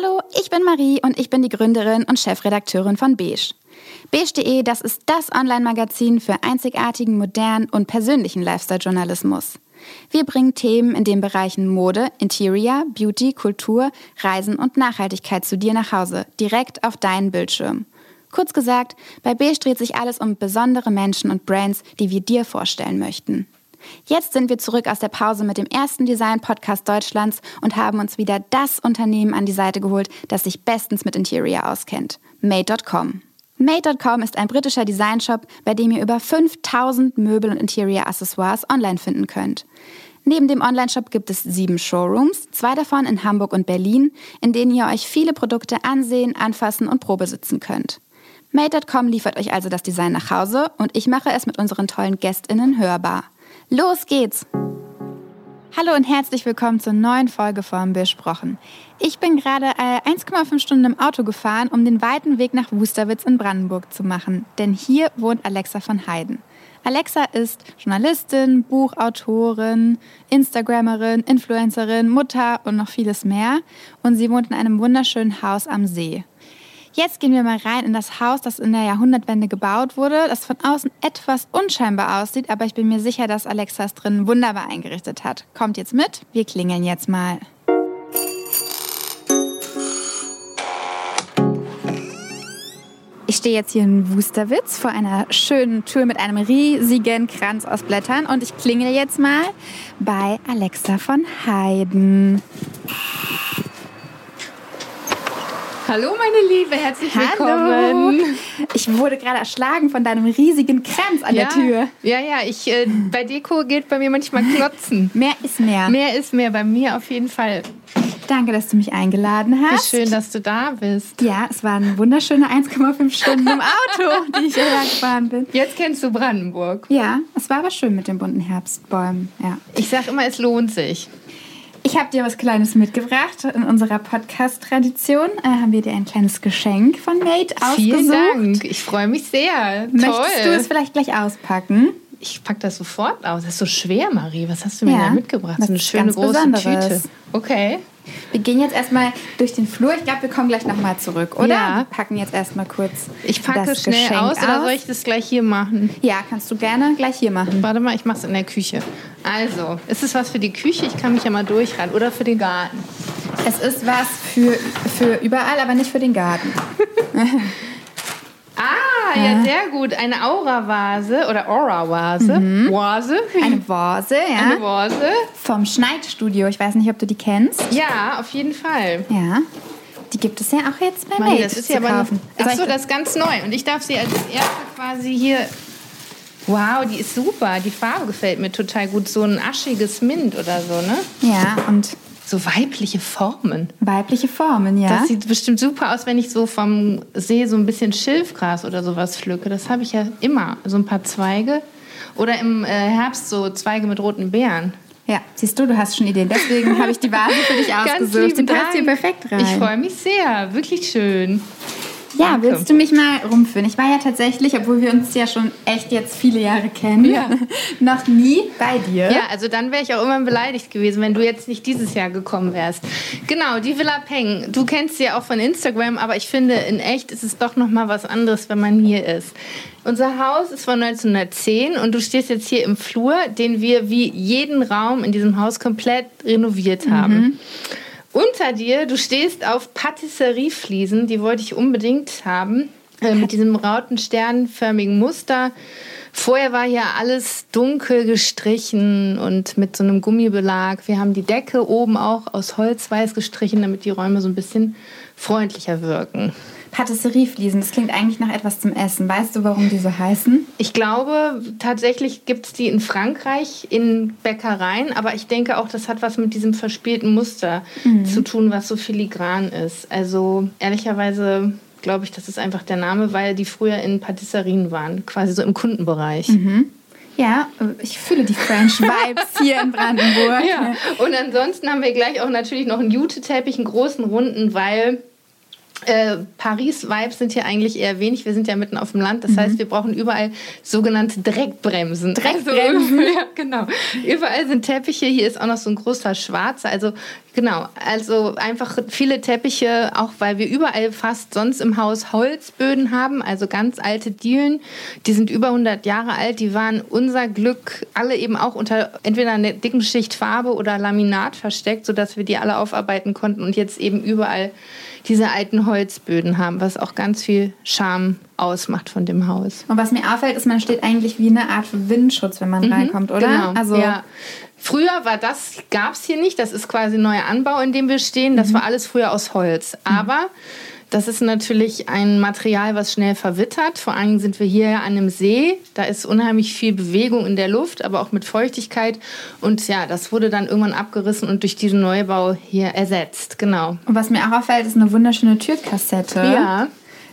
Hallo, ich bin Marie und ich bin die Gründerin und Chefredakteurin von Beige. Beige.de, das ist das Online-Magazin für einzigartigen, modernen und persönlichen Lifestyle-Journalismus. Wir bringen Themen in den Bereichen Mode, Interior, Beauty, Kultur, Reisen und Nachhaltigkeit zu dir nach Hause, direkt auf deinen Bildschirm. Kurz gesagt, bei Beige dreht sich alles um besondere Menschen und Brands, die wir dir vorstellen möchten. Jetzt sind wir zurück aus der Pause mit dem ersten Design-Podcast Deutschlands und haben uns wieder das Unternehmen an die Seite geholt, das sich bestens mit Interior auskennt. Made.com. Made.com ist ein britischer Designshop, bei dem ihr über 5000 Möbel und Interior-Accessoires online finden könnt. Neben dem Onlineshop gibt es sieben Showrooms, zwei davon in Hamburg und Berlin, in denen ihr euch viele Produkte ansehen, anfassen und probesitzen könnt. Made.com liefert euch also das Design nach Hause und ich mache es mit unseren tollen GästInnen hörbar. Los geht's! Hallo und herzlich willkommen zur neuen Folge von Besprochen. Ich bin gerade äh, 1,5 Stunden im Auto gefahren, um den weiten Weg nach Wusterwitz in Brandenburg zu machen, denn hier wohnt Alexa von Heiden. Alexa ist Journalistin, Buchautorin, Instagrammerin, Influencerin, Mutter und noch vieles mehr und sie wohnt in einem wunderschönen Haus am See. Jetzt gehen wir mal rein in das Haus, das in der Jahrhundertwende gebaut wurde, das von außen etwas unscheinbar aussieht, aber ich bin mir sicher, dass Alexa es drin wunderbar eingerichtet hat. Kommt jetzt mit, wir klingeln jetzt mal. Ich stehe jetzt hier in Wusterwitz vor einer schönen Tür mit einem riesigen Kranz aus Blättern und ich klingel jetzt mal bei Alexa von Heiden. Hallo meine Liebe, herzlich willkommen. Hallo. Ich wurde gerade erschlagen von deinem riesigen Kranz an ja, der Tür. Ja, ja, ich, äh, bei Deko gilt bei mir manchmal Klotzen. Mehr ist mehr. Mehr ist mehr, bei mir auf jeden Fall. Danke, dass du mich eingeladen hast. Wie schön, dass du da bist. Ja, es waren wunderschöne 1,5 Stunden im Auto, die ich hierher gefahren bin. Jetzt kennst du Brandenburg. Ja, es war aber schön mit den bunten Herbstbäumen. Ja. Ich sag immer, es lohnt sich. Ich habe dir was Kleines mitgebracht. In unserer Podcast-Tradition äh, haben wir dir ein kleines Geschenk von Made ausgesucht. Vielen Dank. Ich freue mich sehr. Möchtest Toll. du es vielleicht gleich auspacken? Ich pack das sofort aus. Das ist so schwer, Marie. Was hast du mir Ja, da mitgebracht? So eine schöne große Besonderes. Tüte. Okay. Wir gehen jetzt erstmal durch den Flur. Ich glaube, wir kommen gleich nochmal zurück, oder? Ja. Wir packen jetzt erstmal kurz Ich packe das schnell Geschenk aus, oder soll ich das gleich hier machen? Ja, kannst du gerne gleich hier machen. Warte mal, ich mache es in der Küche. Also, ist es was für die Küche? Ich kann mich ja mal durchrennen. Oder für den Garten? Es ist was für, für überall, aber nicht für den Garten. Ja, sehr gut. Eine Aura-Vase oder Aura-Vase. Vase? Mhm. Eine Vase, ja. Eine Vase. Vom Schneidstudio. Ich weiß nicht, ob du die kennst. Ja, auf jeden Fall. Ja. Die gibt es ja auch jetzt bei Marie, Made das ist zu ja aber kaufen. Ach Soll so, ich- das ist ganz neu. Und ich darf sie als erste quasi hier. Wow, die ist super. Die Farbe gefällt mir total gut. So ein aschiges Mint oder so, ne? Ja, und So weibliche Formen. weibliche Formen, ja. Das sieht bestimmt super aus, wenn ich so vom See so ein bisschen Schilfgras oder sowas pflücke. Das habe ich ja immer. So ein paar Zweige. Oder im äh, Herbst so Zweige mit roten Beeren. ja, siehst du, du hast schon Ideen. Deswegen habe ich die Vase für dich Ganz ausgesucht. lieben Die passt hier perfekt rein. Ich freue mich sehr. Wirklich schön. Ja, willst du mich mal rumführen? Ich war ja tatsächlich, obwohl wir uns ja schon echt jetzt viele Jahre kennen, Ja. noch nie bei dir. Ja, also dann wäre ich auch immer beleidigt gewesen, wenn du jetzt nicht dieses Jahr gekommen wärst. Genau, die Villa Peng. Du kennst sie ja auch von Instagram, aber ich finde, in echt ist es doch noch mal was anderes, wenn man hier ist. Unser Haus ist von 1910 und du stehst jetzt hier im Flur, den wir wie jeden Raum in diesem Haus komplett renoviert haben. Unter dir, du stehst auf Patisseriefliesen, die wollte ich unbedingt haben, äh, mit diesem rautensternförmigen Muster. Vorher war hier alles dunkel gestrichen und mit so einem Gummibelag. Wir haben die Decke oben auch aus Holz weiß gestrichen, damit die Räume so ein bisschen freundlicher wirken. Patisseriefliesen, das klingt eigentlich nach etwas zum Essen. Weißt du, warum die so heißen? Ich glaube, tatsächlich gibt es die in Frankreich in Bäckereien, aber ich denke auch, das hat was mit diesem verspielten Muster zu tun, was so filigran ist. Also ehrlicherweise glaube ich, das ist einfach der Name, weil die früher in Patisserien waren, quasi so im Kundenbereich. Ja, ich fühle die French Vibes hier in Brandenburg. Ja. Und ansonsten haben wir gleich auch natürlich noch einen Jute-Teppich, einen großen runden, weil äh, Paris-Vibes sind hier eigentlich eher wenig. Wir sind ja mitten auf dem Land. Das heißt, wir brauchen überall sogenannte Dreckbremsen. Dreckbremsen? Also, ja, genau. Überall sind Teppiche. Hier ist auch noch so ein großer schwarzer. Also Genau, also einfach viele Teppiche, auch weil wir überall fast sonst im Haus Holzböden haben, also ganz alte Dielen, die sind über 100 Jahre alt, die waren unser Glück, alle eben auch unter entweder einer dicken Schicht Farbe oder Laminat versteckt, sodass wir die alle aufarbeiten konnten und jetzt eben überall diese alten Holzböden haben, was auch ganz viel Charme ausmacht von dem Haus. Und was mir auffällt, ist, man steht eigentlich wie eine Art Windschutz, wenn man mhm, reinkommt, oder? Genau. Also ja. Früher war das, gab es hier nicht. Das ist quasi ein neuer Anbau, in dem wir stehen. Das mhm. war alles früher aus Holz. Aber das ist natürlich ein Material, was schnell verwittert. Vor allem sind wir hier an einem See. Da ist unheimlich viel Bewegung in der Luft, aber auch mit Feuchtigkeit. Und ja, das wurde dann irgendwann abgerissen und durch diesen Neubau hier ersetzt. Genau. Und was mir auch auffällt, ist eine wunderschöne Türkassette. Ja.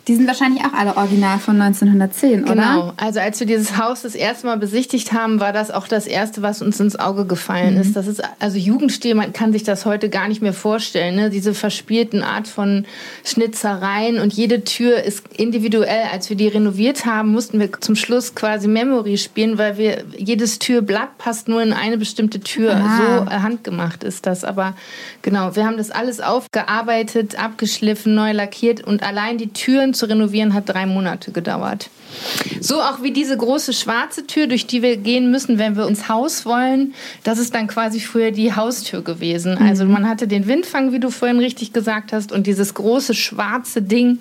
Die sind wahrscheinlich auch alle original von 1910, oder? Genau. Also als wir dieses Haus das erste Mal besichtigt haben, war das auch das erste, was uns ins Auge gefallen mhm. ist. Das ist also Jugendstil, man kann sich das heute gar nicht mehr vorstellen. Ne? Diese verspielten Art von Schnitzereien und jede Tür ist individuell. Als wir die renoviert haben, mussten wir zum Schluss quasi Memory spielen, weil wir jedes Türblatt passt nur in eine bestimmte Tür. Aha. So handgemacht ist das. Aber genau, wir haben das alles aufgearbeitet, abgeschliffen, neu lackiert und allein die Türen zu renovieren hat drei Monate gedauert. So auch wie diese große schwarze Tür, durch die wir gehen müssen, wenn wir ins Haus wollen. Das ist dann quasi früher die Haustür gewesen. Mhm. Also man hatte den Windfang, wie du vorhin richtig gesagt hast, und dieses große schwarze Ding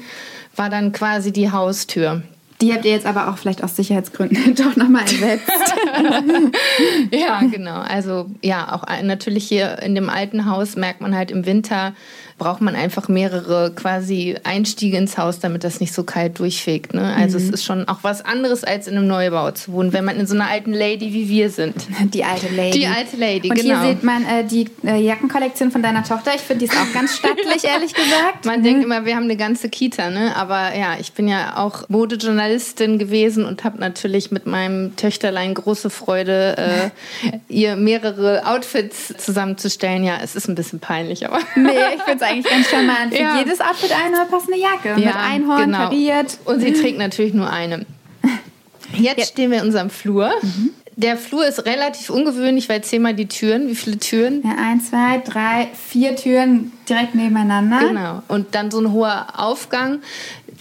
war dann quasi die Haustür. Die habt ihr jetzt aber auch vielleicht aus Sicherheitsgründen doch nochmal ersetzt. ja, genau. Also ja, auch natürlich hier in dem alten Haus merkt man halt im Winter, braucht man einfach mehrere quasi Einstiege ins Haus, damit das nicht so kalt durchfegt. Ne? Also mhm. es ist schon auch was anderes, als in einem Neubau zu wohnen, wenn man in so einer alten Lady wie wir sind. Die alte Lady. Die alte Lady, Und genau. hier sieht man äh, die äh, Jackenkollektion von deiner Tochter. Ich finde, die ist auch ganz stattlich, ehrlich gesagt. Man mhm. denkt immer, wir haben eine ganze Kita, ne? aber ja, ich bin ja auch Modejournalistin gewesen und habe natürlich mit meinem Töchterlein große Freude, äh, ihr mehrere Outfits zusammenzustellen. Ja, es ist ein bisschen peinlich, aber... Nee, ich finde eigentlich ganz charmant. Für ja. jedes Outfit eine passende Jacke. Ja, mit Einhorn genau. kariert. Und sie trägt natürlich nur eine. Jetzt ja. stehen wir in unserem Flur. Mhm. Der Flur ist relativ ungewöhnlich, weil zähl mal die Türen. Wie viele Türen? Ja, eins, zwei, drei, vier Türen direkt nebeneinander. Genau. Und dann so ein hoher Aufgang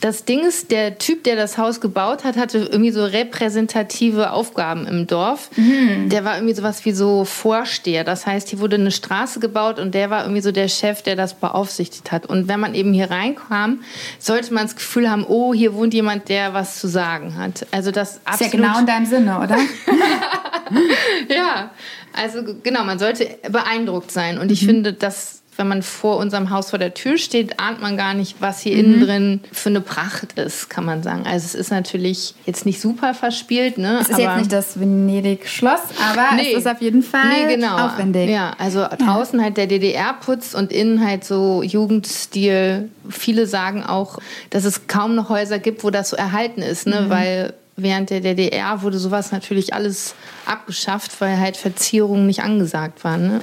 das Ding ist, der Typ, der das Haus gebaut hat, hatte irgendwie so repräsentative Aufgaben im Dorf. Mhm. Der war irgendwie sowas wie so Vorsteher. Das heißt, hier wurde eine Straße gebaut und der war irgendwie so der Chef, der das beaufsichtigt hat. Und wenn man eben hier reinkam, sollte man das Gefühl haben, oh, hier wohnt jemand, der was zu sagen hat. Also das ist ja genau in deinem Sinne, oder? ja, also genau, man sollte beeindruckt sein. Und ich mhm. finde, das wenn man vor unserem Haus vor der Tür steht, ahnt man gar nicht, was hier mhm. innen drin für eine Pracht ist, kann man sagen. Also es ist natürlich jetzt nicht super verspielt. Ne? Es ist aber jetzt nicht das Venedig-Schloss, aber nee. es ist auf jeden Fall nee, genau. aufwendig. Ja, also draußen ja. halt der DDR-Putz und innen halt so Jugendstil. Viele sagen auch, dass es kaum noch Häuser gibt, wo das so erhalten ist, ne? Mhm. weil während der DDR wurde sowas natürlich alles abgeschafft, weil halt Verzierungen nicht angesagt waren. Ne?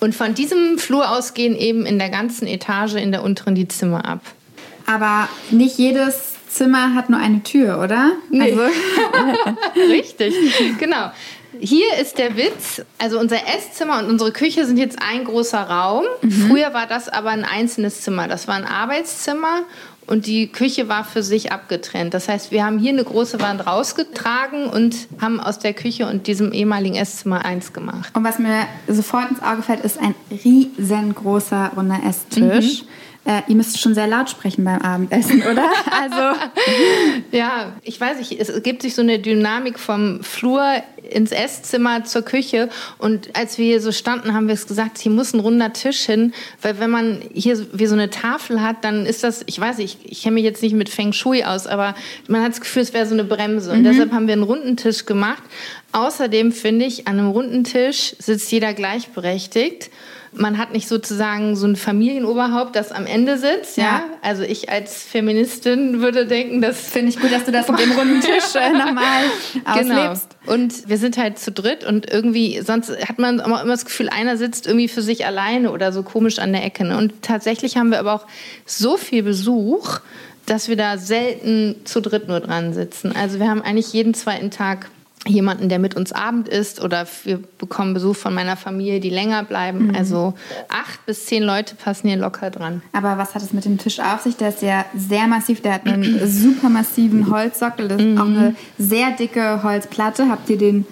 Und von diesem Flur aus gehen eben in der ganzen Etage in der unteren die Zimmer ab. Aber nicht jedes Zimmer hat nur eine Tür, oder? Nee. Also. Richtig, genau. Hier ist der Witz. Also unser Esszimmer und unsere Küche sind jetzt ein großer Raum. Mhm. Früher war das aber ein einzelnes Zimmer. Das war ein Arbeitszimmer und die Küche war für sich abgetrennt. Das heißt, wir haben hier eine große Wand rausgetragen und haben aus der Küche und diesem ehemaligen Esszimmer eins gemacht. Und was mir sofort ins Auge fällt, ist ein riesengroßer runder Esstisch. Mhm. Äh, ihr müsst schon sehr laut sprechen beim Abendessen, oder? Also ja, ich weiß nicht, es gibt sich so eine Dynamik vom Flur ins Esszimmer zur Küche und als wir hier so standen, haben wir es gesagt, hier muss ein runder Tisch hin, weil wenn man hier wie so eine Tafel hat, dann ist das, ich weiß nicht, ich kenne mich jetzt nicht mit Feng Shui aus, aber man hat das Gefühl, es wäre so eine Bremse und mhm. deshalb haben wir einen runden Tisch gemacht. Außerdem finde ich, an einem runden Tisch sitzt jeder gleichberechtigt man hat nicht sozusagen so ein Familienoberhaupt, das am Ende sitzt. Ja. ja? Also ich als Feministin würde denken, das finde ich gut, dass du das mit dem runden Tisch äh, nochmal genau. auslebst. Genau. Und wir sind halt zu dritt und irgendwie, sonst hat man immer das Gefühl, einer sitzt irgendwie für sich alleine oder so komisch an der Ecke. Ne? Und tatsächlich haben wir aber auch so viel Besuch, dass wir da selten zu dritt nur dran sitzen. Also wir haben eigentlich jeden zweiten Tag jemanden, der mit uns Abend isst oder wir bekommen Besuch von meiner Familie, die länger bleiben. Mhm. Also acht bis zehn Leute passen hier locker dran. Aber was hat es mit dem Tisch auf sich? Der ist ja sehr massiv. Der hat einen super massiven Holzsockel. Das ist mhm. auch eine sehr dicke Holzplatte. Habt ihr den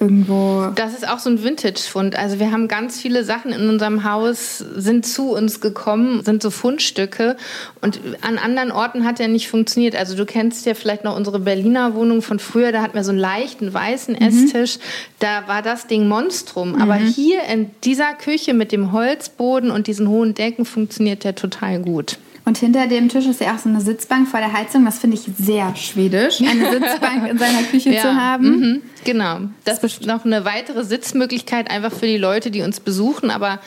irgendwo. Das ist auch so ein Vintage-Fund. Also wir haben ganz viele Sachen in unserem Haus, sind zu uns gekommen, sind so Fundstücke. Und an anderen Orten hat er nicht funktioniert. Also du kennst ja vielleicht noch unsere Berliner Wohnung von früher, da hatten wir so einen leichten weißen mhm. Esstisch. Da war das Ding Monstrum. Mhm. Aber hier in dieser Küche mit dem Holzboden und diesen hohen Decken funktioniert der total gut. Und hinter dem Tisch ist ja auch so eine Sitzbank vor der Heizung. Das finde ich sehr schwedisch, eine Sitzbank in seiner Küche ja. zu haben. Mhm. Genau. Das ist noch eine weitere Sitzmöglichkeit einfach für die Leute, die uns besuchen. Aber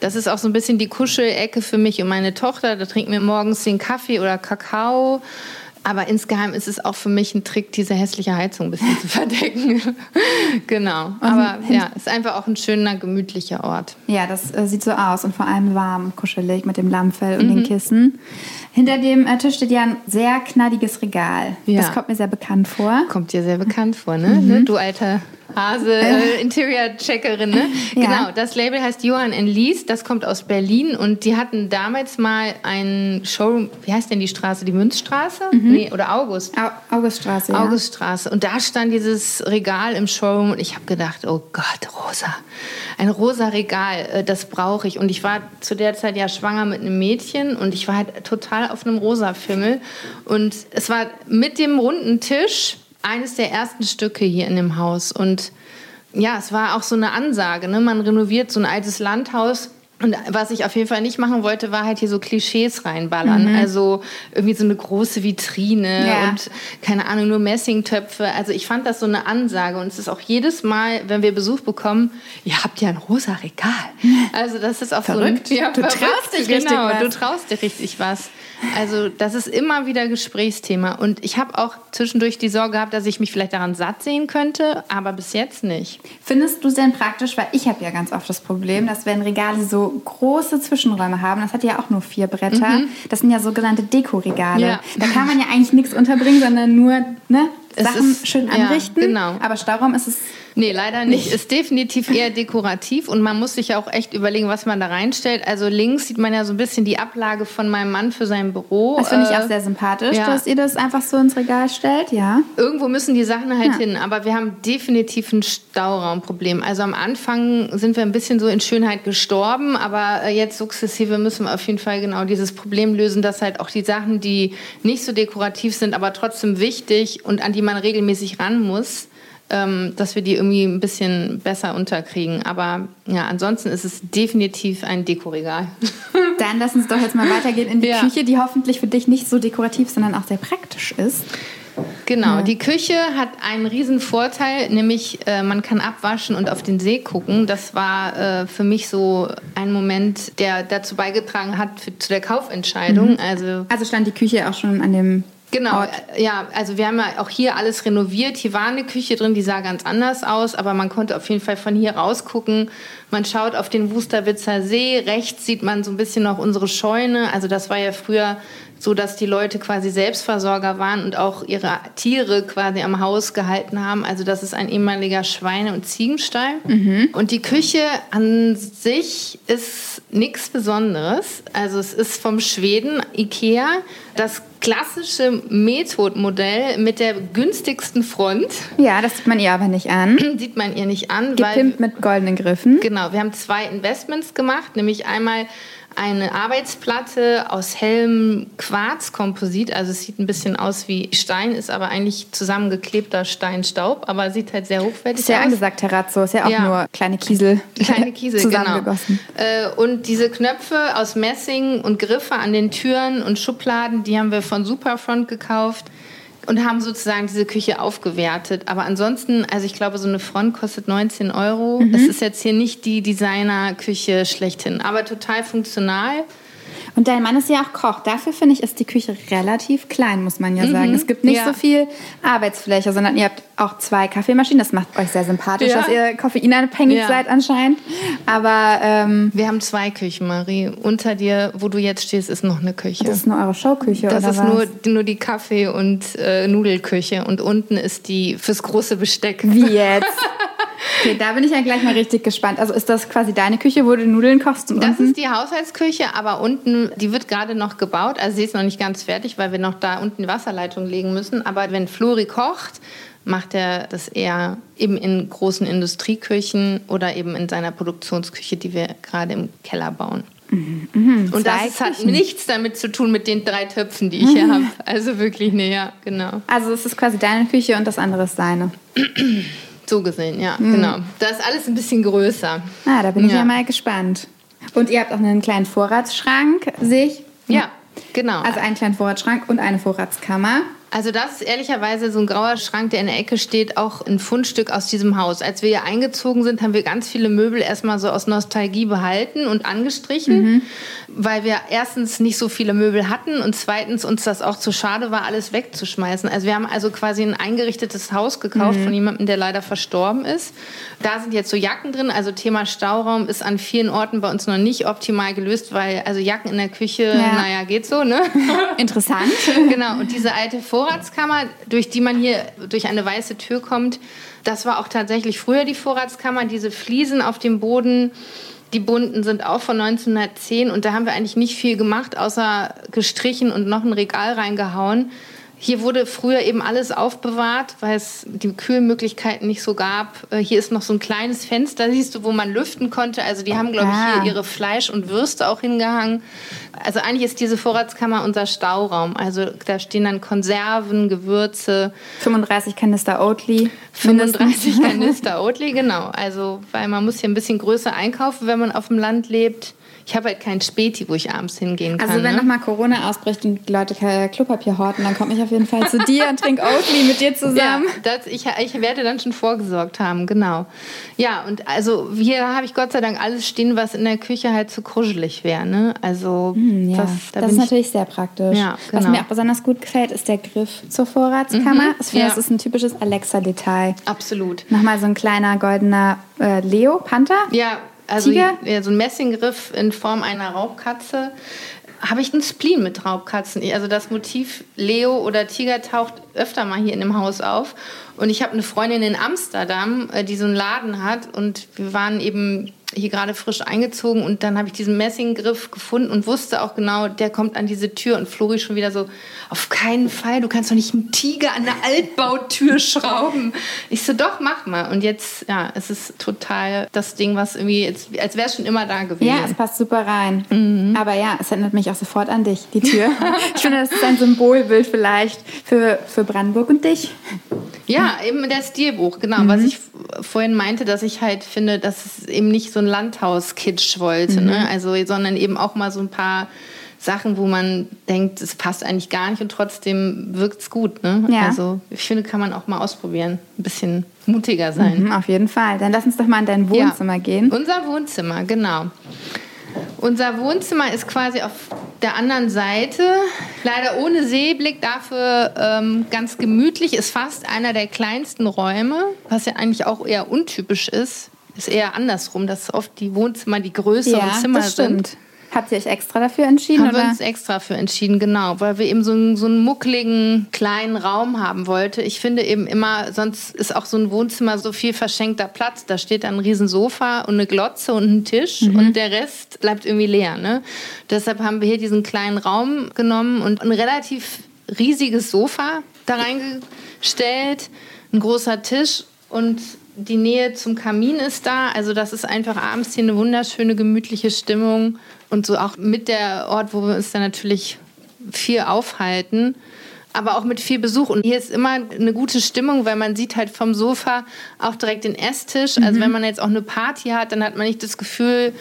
das ist auch so ein bisschen die Kuschelecke für mich und meine Tochter. Da trinken wir morgens den Kaffee oder Kakao. Aber insgeheim ist es auch für mich ein Trick, diese hässliche Heizung ein bisschen zu verdecken. genau. Aber ja, ist einfach auch ein schöner, gemütlicher Ort. Ja, das äh, sieht so aus und vor allem warm, kuschelig mit dem Lammfell und mhm. den Kissen. Hinter dem äh, Tisch steht ja ein sehr knalliges Regal. Ja. Das kommt mir sehr bekannt vor. Kommt dir sehr bekannt vor, ne? Mhm. Du alter Hase, äh, Interior-Checkerin, ne? Ja. Genau, das Label heißt Johann Lies, das kommt aus Berlin und die hatten damals mal ein Showroom, wie heißt denn die Straße, die Münzstraße? Mhm. Nee, oder August? Au Auguststraße, ja. Auguststraße. Und da stand dieses Regal im Showroom und ich habe gedacht, oh Gott, rosa. Ein rosa Regal, äh, das brauche ich. Und ich war zu der Zeit ja schwanger mit einem Mädchen und ich war halt total auf einem rosa Fimmel. Und es war mit dem runden Tisch eines der ersten Stücke hier in dem Haus. Und ja, es war auch so eine Ansage. Ne? Man renoviert so ein altes Landhaus. Und was ich auf jeden Fall nicht machen wollte, war halt hier so Klischees reinballern. Mhm. Also irgendwie so eine große Vitrine ja. und keine Ahnung, nur Messingtöpfe. Also ich fand das so eine Ansage. Und es ist auch jedes Mal, wenn wir Besuch bekommen, ihr habt ja ein rosa Regal. Also das ist auch verrückt. so ein, ja, du verrückt. traust dich richtig genau, was. du traust dir richtig was. Also das ist immer wieder Gesprächsthema. Und ich habe auch zwischendurch die Sorge gehabt, dass ich mich vielleicht daran satt sehen könnte, aber bis jetzt nicht. Findest du es denn praktisch, weil ich habe ja ganz oft das Problem, dass wenn Regale so große Zwischenräume haben, das hat ja auch nur vier Bretter, mhm. das sind ja sogenannte Dekoregale. Ja. Da kann man ja eigentlich nichts unterbringen, sondern nur ne, Sachen ist, schön anrichten. Ja, genau. Aber Stauraum ist es Nee, leider nicht. Ist definitiv eher dekorativ und man muss sich ja auch echt überlegen, was man da reinstellt. Also links sieht man ja so ein bisschen die Ablage von meinem Mann für sein Büro. Das finde ich auch äh, sehr sympathisch, ja. dass ihr das einfach so ins Regal stellt, ja. Irgendwo müssen die Sachen halt ja. hin, aber wir haben definitiv ein Stauraumproblem. Also am Anfang sind wir ein bisschen so in Schönheit gestorben, aber äh, jetzt sukzessive müssen wir auf jeden Fall genau dieses Problem lösen, dass halt auch die Sachen, die nicht so dekorativ sind, aber trotzdem wichtig und an die man regelmäßig ran muss, ähm, dass wir die irgendwie ein bisschen besser unterkriegen. Aber ja, ansonsten ist es definitiv ein Dekoregal. Dann lass uns doch jetzt mal weitergehen in die ja. Küche, die hoffentlich für dich nicht so dekorativ, sondern auch sehr praktisch ist. Genau, ja. die Küche hat einen riesen Vorteil, nämlich äh, man kann abwaschen und auf den See gucken. Das war äh, für mich so ein Moment, der dazu beigetragen hat für, zu der Kaufentscheidung. Mhm. Also, also stand die Küche auch schon an dem Genau, Ort. ja, also wir haben ja auch hier alles renoviert. Hier war eine Küche drin, die sah ganz anders aus, aber man konnte auf jeden Fall von hier rausgucken. Man schaut auf den Wusterwitzer See, rechts sieht man so ein bisschen noch unsere Scheune. Also das war ja früher so, dass die Leute quasi Selbstversorger waren und auch ihre Tiere quasi am Haus gehalten haben. Also das ist ein ehemaliger Schweine- und Ziegenstall. Mhm. Und die Küche an sich ist nichts Besonderes. Also es ist vom Schweden Ikea das klassische Method-Modell mit der günstigsten Front. Ja, das sieht man ihr aber nicht an. sieht man ihr nicht an. Gepimpt weil, mit goldenen Griffen. Genau, wir haben zwei Investments gemacht, nämlich einmal eine Arbeitsplatte aus hellem Quarzkomposit. Also es sieht ein bisschen aus wie Stein, ist aber eigentlich zusammengeklebter Steinstaub, aber sieht halt sehr hochwertig aus. Sehr angesagt, Terrazzo. Ist ja auch ja. nur kleine Kiesel. Kleine Kiesel, zusammengegossen. Genau. Und diese Knöpfe aus Messing und Griffe an den Türen und Schubladen, die haben wir von Superfront gekauft und haben sozusagen diese Küche aufgewertet. Aber ansonsten, also ich glaube, so eine Front kostet 19 Euro. Mhm. Es ist jetzt hier nicht die Designer-Küche schlechthin, aber total funktional. Und dein Mann ist ja auch Koch. Dafür finde ich, ist die Küche relativ klein, muss man ja sagen. Mhm, es gibt nicht ja. so viel Arbeitsfläche, sondern ihr habt auch zwei Kaffeemaschinen. Das macht euch sehr sympathisch, ja. dass ihr koffeinabhängig ja. seid anscheinend. Aber ähm, wir haben zwei Küchen, Marie. Unter dir, wo du jetzt stehst, ist noch eine Küche. Das ist nur eure Showküche, Das ist nur, nur die Kaffee- und äh, Nudelküche. Und unten ist die fürs große Besteck. Wie jetzt? Okay, da bin ich ja gleich mal richtig gespannt. Also ist das quasi deine Küche, wo du Nudeln kochst? Und das unten? ist die Haushaltsküche, aber unten, die wird gerade noch gebaut. Also sie ist noch nicht ganz fertig, weil wir noch da unten die Wasserleitung legen müssen. Aber wenn Flori kocht, macht er das eher eben in großen Industrieküchen oder eben in seiner Produktionsküche, die wir gerade im Keller bauen. Mhm, mh. Und das hat nichts damit zu tun mit den drei Töpfen, die ich hier habe. Also wirklich, nee, ja, genau. Also es ist quasi deine Küche und das andere ist deine. So gesehen, ja, mhm. genau. Da ist alles ein bisschen größer. Ah, da bin ich ja. ja mal gespannt. Und ihr habt auch einen kleinen Vorratsschrank, sehe ich. Ja, genau. Also einen kleinen Vorratsschrank und eine Vorratskammer. Also das ist ehrlicherweise so ein grauer Schrank, der in der Ecke steht, auch ein Fundstück aus diesem Haus. Als wir hier eingezogen sind, haben wir ganz viele Möbel erstmal so aus Nostalgie behalten und angestrichen, mhm. weil wir erstens nicht so viele Möbel hatten und zweitens uns das auch zu schade war, alles wegzuschmeißen. Also wir haben also quasi ein eingerichtetes Haus gekauft mhm. von jemandem, der leider verstorben ist. Da sind jetzt so Jacken drin. Also Thema Stauraum ist an vielen Orten bei uns noch nicht optimal gelöst, weil also Jacken in der Küche, ja. naja, geht so, ne? Interessant. genau. Und diese alte Vor Vorratskammer, durch die man hier durch eine weiße Tür kommt, das war auch tatsächlich früher die Vorratskammer. Diese Fliesen auf dem Boden, die bunten sind auch von 1910 und da haben wir eigentlich nicht viel gemacht, außer gestrichen und noch ein Regal reingehauen. Hier wurde früher eben alles aufbewahrt, weil es die Kühlmöglichkeiten nicht so gab. Äh, hier ist noch so ein kleines Fenster, siehst du, wo man lüften konnte. Also die haben, glaube ich, hier ah. ihre Fleisch und Würste auch hingehangen. Also eigentlich ist diese Vorratskammer unser Stauraum. Also da stehen dann Konserven, Gewürze. 35 Kanister Oatly. 35 Kanister Oatly, genau. Also weil man muss hier ein bisschen größer einkaufen, wenn man auf dem Land lebt. Ich habe halt kein Späti, wo ich abends hingehen kann. Also wenn ne? nochmal Corona ausbricht und die Leute Klopapier horten, dann komme ich auf jeden Fall zu dir und trinke Oatly mit dir zusammen. Ja, das, ich, ich werde dann schon vorgesorgt haben, genau. Ja, und also hier habe ich Gott sei Dank alles stehen, was in der Küche halt zu kuschelig wäre. Ne? Also hm, ja. das, da das ist natürlich sehr praktisch. Ja, genau. Was mir auch besonders gut gefällt, ist der Griff zur Vorratskammer. Mhm, ich finde, ja. das ist ein typisches Alexa-Detail. Absolut. Nochmal so ein kleiner goldener äh, Leo, Panther. Ja, also Tiger? so ein Messinggriff in Form einer Raubkatze. Habe ich einen Spleen mit Raubkatzen? Also das Motiv Leo oder Tiger taucht öfter mal hier in dem Haus auf. Und ich habe eine Freundin in Amsterdam, äh, die so einen Laden hat. Und wir waren eben hier gerade frisch eingezogen und dann habe ich diesen Messinggriff gefunden und wusste auch genau, der kommt an diese Tür und Flori schon wieder so, auf keinen Fall, du kannst doch nicht einen Tiger an der Altbautür schrauben. Ich so, doch, mach mal. Und jetzt, ja, es ist total das Ding, was irgendwie, jetzt, als wäre es schon immer da gewesen. Ja, es passt super rein. Mhm. Aber ja, es erinnert mich auch sofort an dich, die Tür. ich finde, das ist ein Symbolbild vielleicht für, für Brandenburg und dich. Ja, eben der Stilbuch, genau. Mhm. Was ich vorhin meinte, dass ich halt finde, dass es eben nicht so ein Landhaus-Kitsch wollte, ne? mhm. ne? also, sondern eben auch mal so ein paar Sachen, wo man denkt, es passt eigentlich gar nicht und trotzdem wirkt es gut. Ne? Ja. Also ich finde, kann man auch mal ausprobieren, ein bisschen mutiger sein. Mhm, auf jeden Fall. Dann lass uns doch mal in dein Wohnzimmer ja. gehen. Unser Wohnzimmer, genau. Unser Wohnzimmer ist quasi auf der anderen Seite, leider ohne Seeblick, dafür ähm, ganz gemütlich, ist fast einer der kleinsten Räume, was ja eigentlich auch eher untypisch ist. Ist eher andersrum, dass oft die Wohnzimmer die größeren ja, Zimmer sind. Habt ihr euch extra dafür entschieden? Haben oder? wir uns extra für entschieden, genau, weil wir eben so einen, so einen muckligen kleinen Raum haben wollten. Ich finde eben immer, sonst ist auch so ein Wohnzimmer so viel verschenkter Platz. Da steht dann ein Riesensofa und eine Glotze und ein Tisch mhm. und der Rest bleibt irgendwie leer. Ne? Deshalb haben wir hier diesen kleinen Raum genommen und ein relativ riesiges Sofa da reingestellt, ein großer Tisch und die Nähe zum Kamin ist da. Also das ist einfach abends hier eine wunderschöne, gemütliche Stimmung und so auch mit der Ort, wo wir uns dann natürlich viel aufhalten, aber auch mit viel Besuch. Und hier ist immer eine gute Stimmung, weil man sieht halt vom Sofa auch direkt den Esstisch. Also mhm. Wenn man jetzt auch eine Party hat, dann hat man nicht das Gefühl,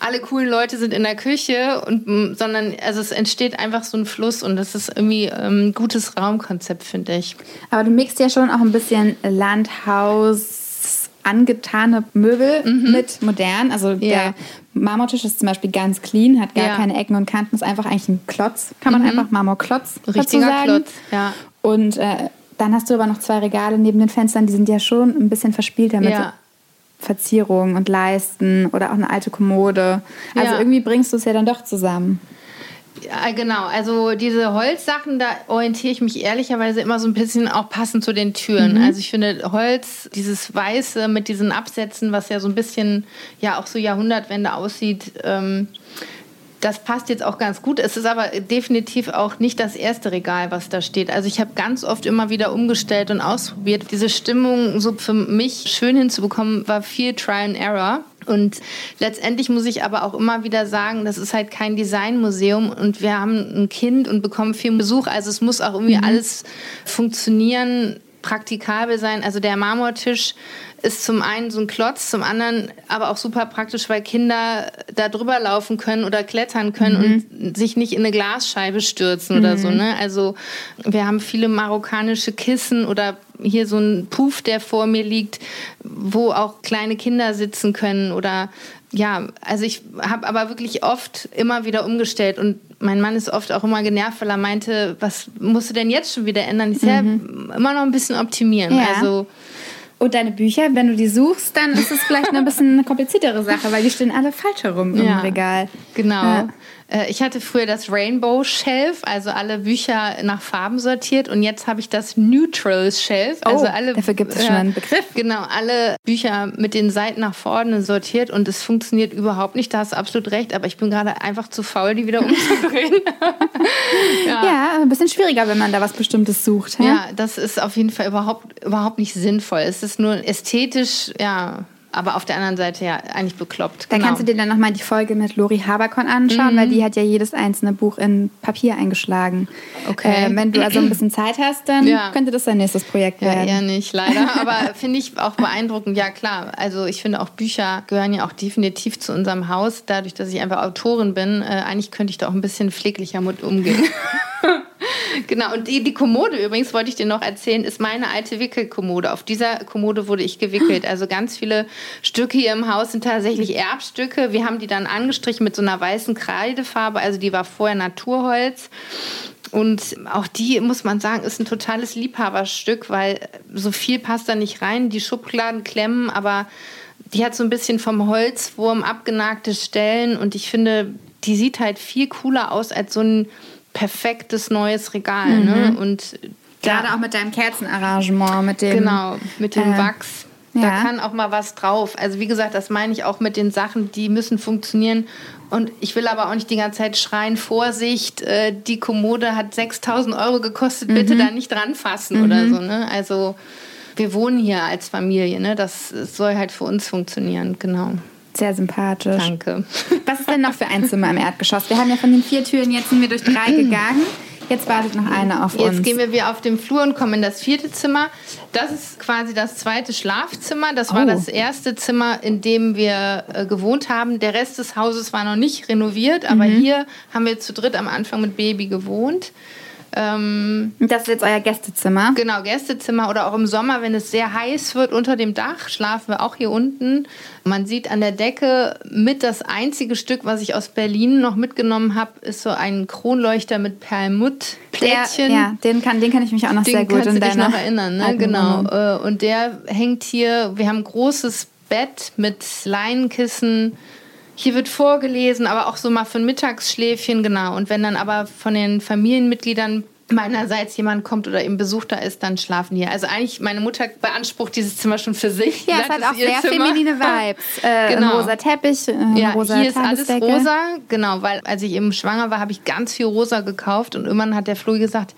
alle coolen Leute sind in der Küche, und, sondern also es entsteht einfach so ein Fluss und das ist irgendwie ähm, ein gutes Raumkonzept, finde ich. Aber du mixt ja schon auch ein bisschen Landhaus angetane Möbel mit modern. Also der Marmortisch ist zum Beispiel ganz clean, hat gar Ja. keine Ecken und Kanten, ist einfach eigentlich ein Klotz. Kann man einfach Marmorklotz dazu Richtiger sagen. Klotz, ja. Und äh, dann hast du aber noch zwei Regale neben den Fenstern, die sind ja schon ein bisschen verspielter mit Ja. Verzierungen und Leisten oder auch eine alte Kommode. Also Ja. irgendwie bringst du es ja dann doch zusammen. Ja, genau. Also diese Holzsachen, da orientiere ich mich ehrlicherweise immer so ein bisschen auch passend zu den Türen. Also ich finde Holz, dieses Weiße mit diesen Absätzen, was ja so ein bisschen ja auch so Jahrhundertwende aussieht, ähm, das passt jetzt auch ganz gut. Es ist aber definitiv auch nicht das erste Regal, was da steht. Also ich habe ganz oft immer wieder umgestellt und ausprobiert. Diese Stimmung so für mich schön hinzubekommen, war viel Try and Error. Und letztendlich muss ich aber auch immer wieder sagen, das ist halt kein Designmuseum und wir haben ein Kind und bekommen viel Besuch. Also es muss auch irgendwie alles funktionieren, praktikabel sein. Also der Marmortisch ist zum einen so ein Klotz, zum anderen aber auch super praktisch, weil Kinder da drüber laufen können oder klettern können und sich nicht in eine Glasscheibe stürzen oder so. Ne? Also wir haben viele marokkanische Kissen oder hier so ein Puff, der vor mir liegt, wo auch kleine Kinder sitzen können oder ja, also ich habe aber wirklich oft immer wieder umgestellt und mein Mann ist oft auch immer genervt, weil er meinte, was musst du denn jetzt schon wieder ändern? Ich sage, ja, immer noch ein bisschen optimieren. Ja. Also Und deine Bücher, wenn du die suchst, dann ist es vielleicht ein bisschen eine kompliziertere Sache, weil die stehen alle falsch herum im Ja. Regal. Genau. Ja. Äh, Ich hatte früher das Rainbow Shelf, also alle Bücher nach Farben sortiert und jetzt habe ich das Neutral Shelf, Oh, also alle dafür gibt es schon einen Begriff. Genau, alle Bücher mit den Seiten nach vorne sortiert und es funktioniert überhaupt nicht, da hast du absolut recht, aber ich bin gerade einfach zu faul, die wieder umzudrehen. Ja. ein bisschen schwieriger, wenn man da was Bestimmtes sucht. hä? Ja, das ist auf jeden Fall überhaupt, überhaupt nicht sinnvoll. Es ist nur ästhetisch, ja, aber auf der anderen Seite ja eigentlich bekloppt. Dann genau. kannst du dir dann nochmal die Folge mit Lori Haberkorn anschauen, weil die hat ja jedes einzelne Buch in Papier eingeschlagen. Okay. Äh, wenn du also ein bisschen Zeit hast, dann Ja. könnte das dein nächstes Projekt Ja, werden. eher nicht, leider. Aber finde ich auch beeindruckend. Ja, klar. Also ich finde auch Bücher gehören ja auch definitiv zu unserem Haus. Dadurch, dass ich einfach Autorin bin, äh, eigentlich könnte ich da auch ein bisschen pfleglicher mit umgehen. genau. Und die, die Kommode übrigens, wollte ich dir noch erzählen, ist meine alte Wickelkommode. Auf dieser Kommode wurde ich gewickelt. Also ganz viele Stücke hier im Haus sind tatsächlich Erbstücke. Wir haben die dann angestrichen mit so einer weißen Kreidefarbe. Also die war vorher Naturholz. Und auch die, muss man sagen, ist ein totales Liebhaberstück, weil so viel passt da nicht rein. Die Schubladen klemmen, aber die hat so ein bisschen vom Holzwurm abgenagte Stellen. Und ich finde, die sieht halt viel cooler aus als so ein perfektes neues Regal. Ne? Und Gerade auch mit deinem Kerzenarrangement, mit dem. Genau, mit dem äh, Wachs. ja. Da kann auch mal was drauf. Also wie gesagt, das meine ich auch mit den Sachen, die müssen funktionieren. Und ich will aber auch nicht die ganze Zeit schreien, Vorsicht, äh, die Kommode hat 6000 Euro gekostet, bitte Mhm. da nicht dran fassen oder so. Ne? Also wir wohnen hier als Familie, ne? das soll halt für uns funktionieren, genau. Sehr sympathisch. Danke. Was ist denn noch für ein Zimmer im Erdgeschoss? Wir haben ja von den vier Türen, jetzt sind wir durch drei gegangen. Jetzt wartet noch eine auf uns. Jetzt gehen wir wieder auf den Flur und kommen in das vierte Zimmer. Das ist quasi das zweite Schlafzimmer. Das war Oh. das erste Zimmer, in dem wir äh, gewohnt haben. Der Rest des Hauses war noch nicht renoviert, aber Mhm. hier haben wir zu dritt am Anfang mit Baby gewohnt. Ähm, das ist jetzt euer Gästezimmer. genau, Gästezimmer oder auch im Sommer, wenn es sehr heiß wird unter dem Dach, schlafen wir auch hier unten. Man sieht an der Decke mit das einzige Stück, was ich aus Berlin noch mitgenommen habe, ist so ein Kronleuchter mit Perlmuttplättchen. ja, den kann, den kann ich mich auch noch Den sehr gut kannst in du dich deiner noch erinnern, ne? Genau. Äh, Und der hängt hier, wir haben ein großes Bett mit Leinenkissen. Hier wird vorgelesen, aber auch so mal für ein Mittagsschläfchen, genau. Und wenn dann aber von den Familienmitgliedern meinerseits jemand kommt oder eben Besuch da ist, dann schlafen die hier. Also eigentlich, meine Mutter beansprucht dieses Zimmer schon für sich. Ja, es hat auch sehr Zimmer. feminine Vibes. Äh, Genau. Rosa Teppich, äh, Ja, rosa hier ist alles rosa, genau, weil als ich eben schwanger war, habe ich ganz viel rosa gekauft und irgendwann hat der Flo gesagt,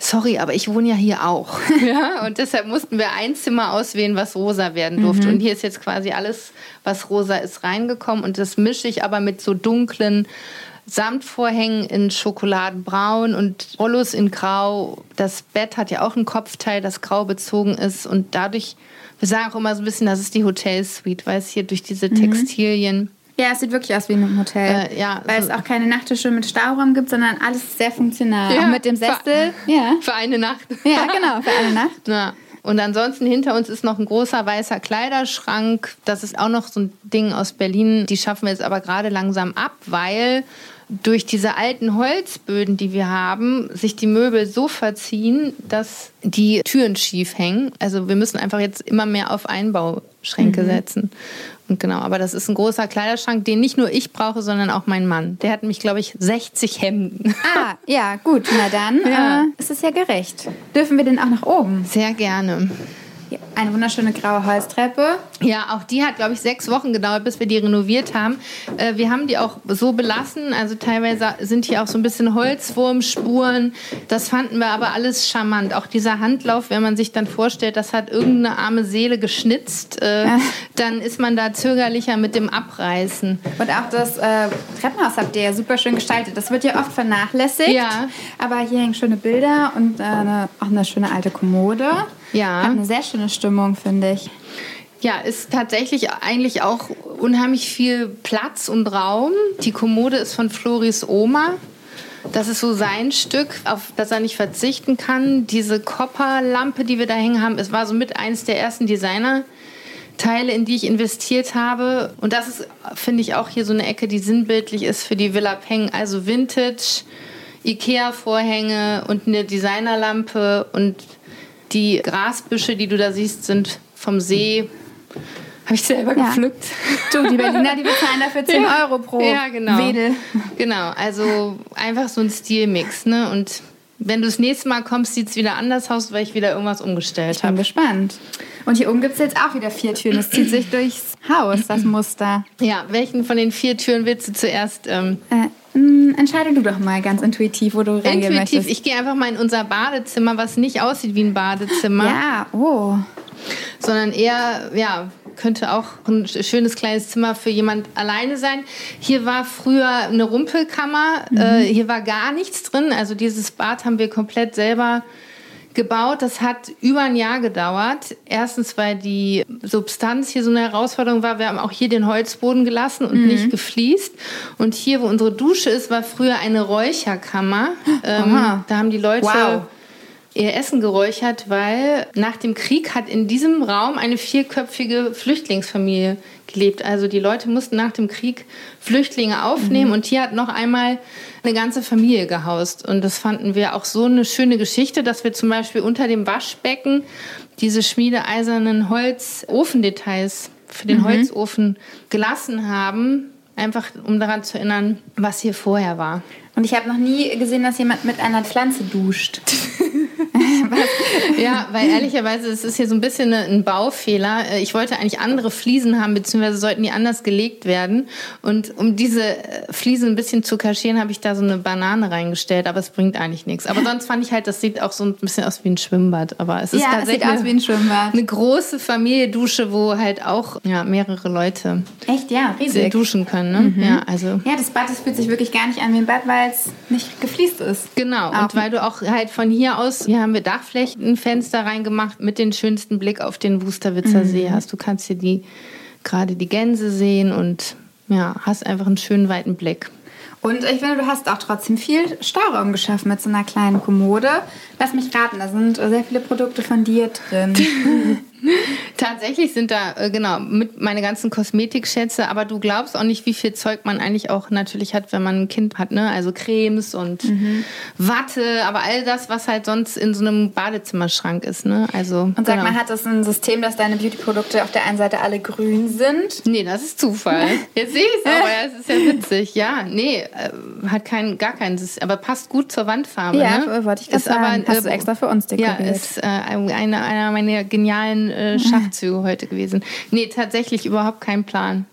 sorry, aber ich wohne ja hier auch. ja, und deshalb mussten wir ein Zimmer auswählen, was rosa werden durfte. Mhm. Und hier ist jetzt quasi alles, was rosa ist, reingekommen und das mische ich aber mit so dunklen Samtvorhängen in Schokoladenbraun und Rollos in Grau. Das Bett hat ja auch ein Kopfteil, das grau bezogen ist und dadurch, wir sagen auch immer so ein bisschen, das ist die Hotelsuite, weil es hier durch diese Mhm. Textilien Ja, es sieht wirklich aus wie in einem Hotel. Äh, ja, Weil so- es auch keine Nachttische mit Stauraum gibt, sondern alles sehr funktional. Ja, auch mit dem Sessel. Ja. Für eine Nacht. ja, genau, für eine Nacht. Ja. Und ansonsten hinter uns ist noch ein großer weißer Kleiderschrank. Das ist auch noch so ein Ding aus Berlin. Die schaffen wir jetzt aber gerade langsam ab, weil durch diese alten Holzböden, die wir haben, sich die Möbel so verziehen, dass die Türen schief hängen. Also wir müssen einfach jetzt immer mehr auf Einbauschränke mhm. setzen. Und genau, aber das ist ein großer Kleiderschrank, den nicht nur ich brauche, sondern auch mein Mann. Der hat mich, glaube ich, 60 Hemden. Ah, ja, gut. Na dann ja. äh, ist es ja gerecht. Dürfen wir den auch nach oben? Sehr gerne. Eine wunderschöne graue Holztreppe. Ja, auch die hat, glaube ich, sechs Wochen gedauert, bis wir die renoviert haben. Äh, wir haben die auch so belassen. Also teilweise sind hier auch so ein bisschen Holzwurmspuren. Das fanden wir aber alles charmant. Auch dieser Handlauf, wenn man sich dann vorstellt, das hat irgendeine arme Seele geschnitzt, äh, ja. dann ist man da zögerlicher mit dem Abreißen. Und auch das äh, Treppenhaus habt ihr ja super schön gestaltet. Das wird ja oft vernachlässigt. Ja. Aber hier hängen schöne Bilder und äh, eine, auch eine schöne alte Kommode. Ja. Hat eine sehr schöne Stimmung, finde ich. Ja, ist tatsächlich eigentlich auch unheimlich viel Platz und Raum. Die Kommode ist von Floris Oma. Das ist so sein Stück, auf das er nicht verzichten kann. Diese Copper-Lampe, die wir da hängen haben, es war so mit eines der ersten Designer-Teile, in die ich investiert habe. Und das ist, finde ich, auch hier so eine Ecke, die sinnbildlich ist für die Villa Peng. Also Vintage, Ikea-Vorhänge und eine Designerlampe und die Grasbüsche, die du da siehst, sind vom See. Habe ich selber ja. gepflückt. Du, die Berliner, die bezahlen dafür 10 ja. Euro pro ja, genau. Wedel. Genau, also einfach so ein Stilmix. Ne? Und wenn du das nächste Mal kommst, sieht es wieder anders aus, weil ich wieder irgendwas umgestellt habe. Ich bin gespannt. Und hier oben gibt es jetzt auch wieder vier Türen. Es zieht sich durchs Haus, das Muster. Ja, welchen von den vier Türen willst du zuerst? Ähm äh, entscheide du doch mal ganz intuitiv, wo du reingehen intuitiv. möchtest. Ich gehe einfach mal in unser Badezimmer, was nicht aussieht wie ein Badezimmer. Ja, oh. Sondern eher, ja, könnte auch ein schönes kleines Zimmer für jemand alleine sein. Hier war früher eine Rumpelkammer. Mhm. Äh, hier war gar nichts drin. Also dieses Bad haben wir komplett selber gebaut. Das hat über ein Jahr gedauert. Erstens, weil die Substanz hier so eine Herausforderung war. Wir haben auch hier den Holzboden gelassen und mhm. nicht gefliest. Und hier, wo unsere Dusche ist, war früher eine Räucherkammer. Ähm, da haben die Leute wow. Ihr Essen geräuchert, weil nach dem Krieg hat in diesem Raum eine vierköpfige Flüchtlingsfamilie gelebt. Also die Leute mussten nach dem Krieg Flüchtlinge aufnehmen mhm. und hier hat noch einmal eine ganze Familie gehaust. Und das fanden wir auch so eine schöne Geschichte, dass wir zum Beispiel unter dem Waschbecken diese schmiedeeisernen Holzofendetails für den mhm. Holzofen gelassen haben, einfach um daran zu erinnern, was hier vorher war. Und ich habe noch nie gesehen, dass jemand mit einer Pflanze duscht. ja, weil ehrlicherweise es ist hier so ein bisschen ein Baufehler. Äh, ich wollte eigentlich andere Fliesen haben, beziehungsweise sollten die anders gelegt werden. Und um diese äh, Fliesen ein bisschen zu kaschieren, habe ich da so eine Banane reingestellt, aber es bringt eigentlich nichts. Aber sonst fand ich halt, das sieht auch so ein bisschen aus wie ein Schwimmbad. Aber es ist ja, tatsächlich es sieht aus wie ein Schwimmbad. eine große Familiendusche, wo halt auch ja, mehrere Leute Echt, ja, riesig. duschen können. Ne? Mhm. Ja, also. ja, das Bad das fühlt sich wirklich gar nicht an wie ein Bad, weil es nicht gefliest ist. Genau, auch. und weil du auch halt von hier aus, hier haben wir Dachflächenfenster reingemacht mit dem schönsten Blick auf den Wusterwitzer mhm. See hast. Du kannst hier die, gerade die Gänse sehen und ja, hast einfach einen schönen weiten Blick. Und ich finde, du hast auch trotzdem viel Stauraum geschaffen mit so einer kleinen Kommode. Lass mich raten, da sind sehr viele Produkte von dir drin. Tatsächlich sind da, äh, genau, mit meine ganzen Kosmetikschätze, aber du glaubst auch nicht, wie viel Zeug man eigentlich auch natürlich hat, wenn man ein Kind hat, ne? Also Cremes und mhm. Watte, aber all das, was halt sonst in so einem Badezimmerschrank ist, ne? Also. Und sag genau. mal, hat das ein System, dass deine Beauty-Produkte auf der einen Seite alle grün sind? Nee, das ist Zufall. Jetzt sehe ich es aber, ja, es ist ja witzig. Ja, nee, äh, hat kein, gar keinen System, aber passt gut zur Wandfarbe, ja, ne? wollte ich das sagen. Aber, Hast du äh, extra für uns dekoriert. Ja, ist äh, einer, einer meiner genialen äh, Schachzüge heute gewesen. Nee, tatsächlich überhaupt kein Plan.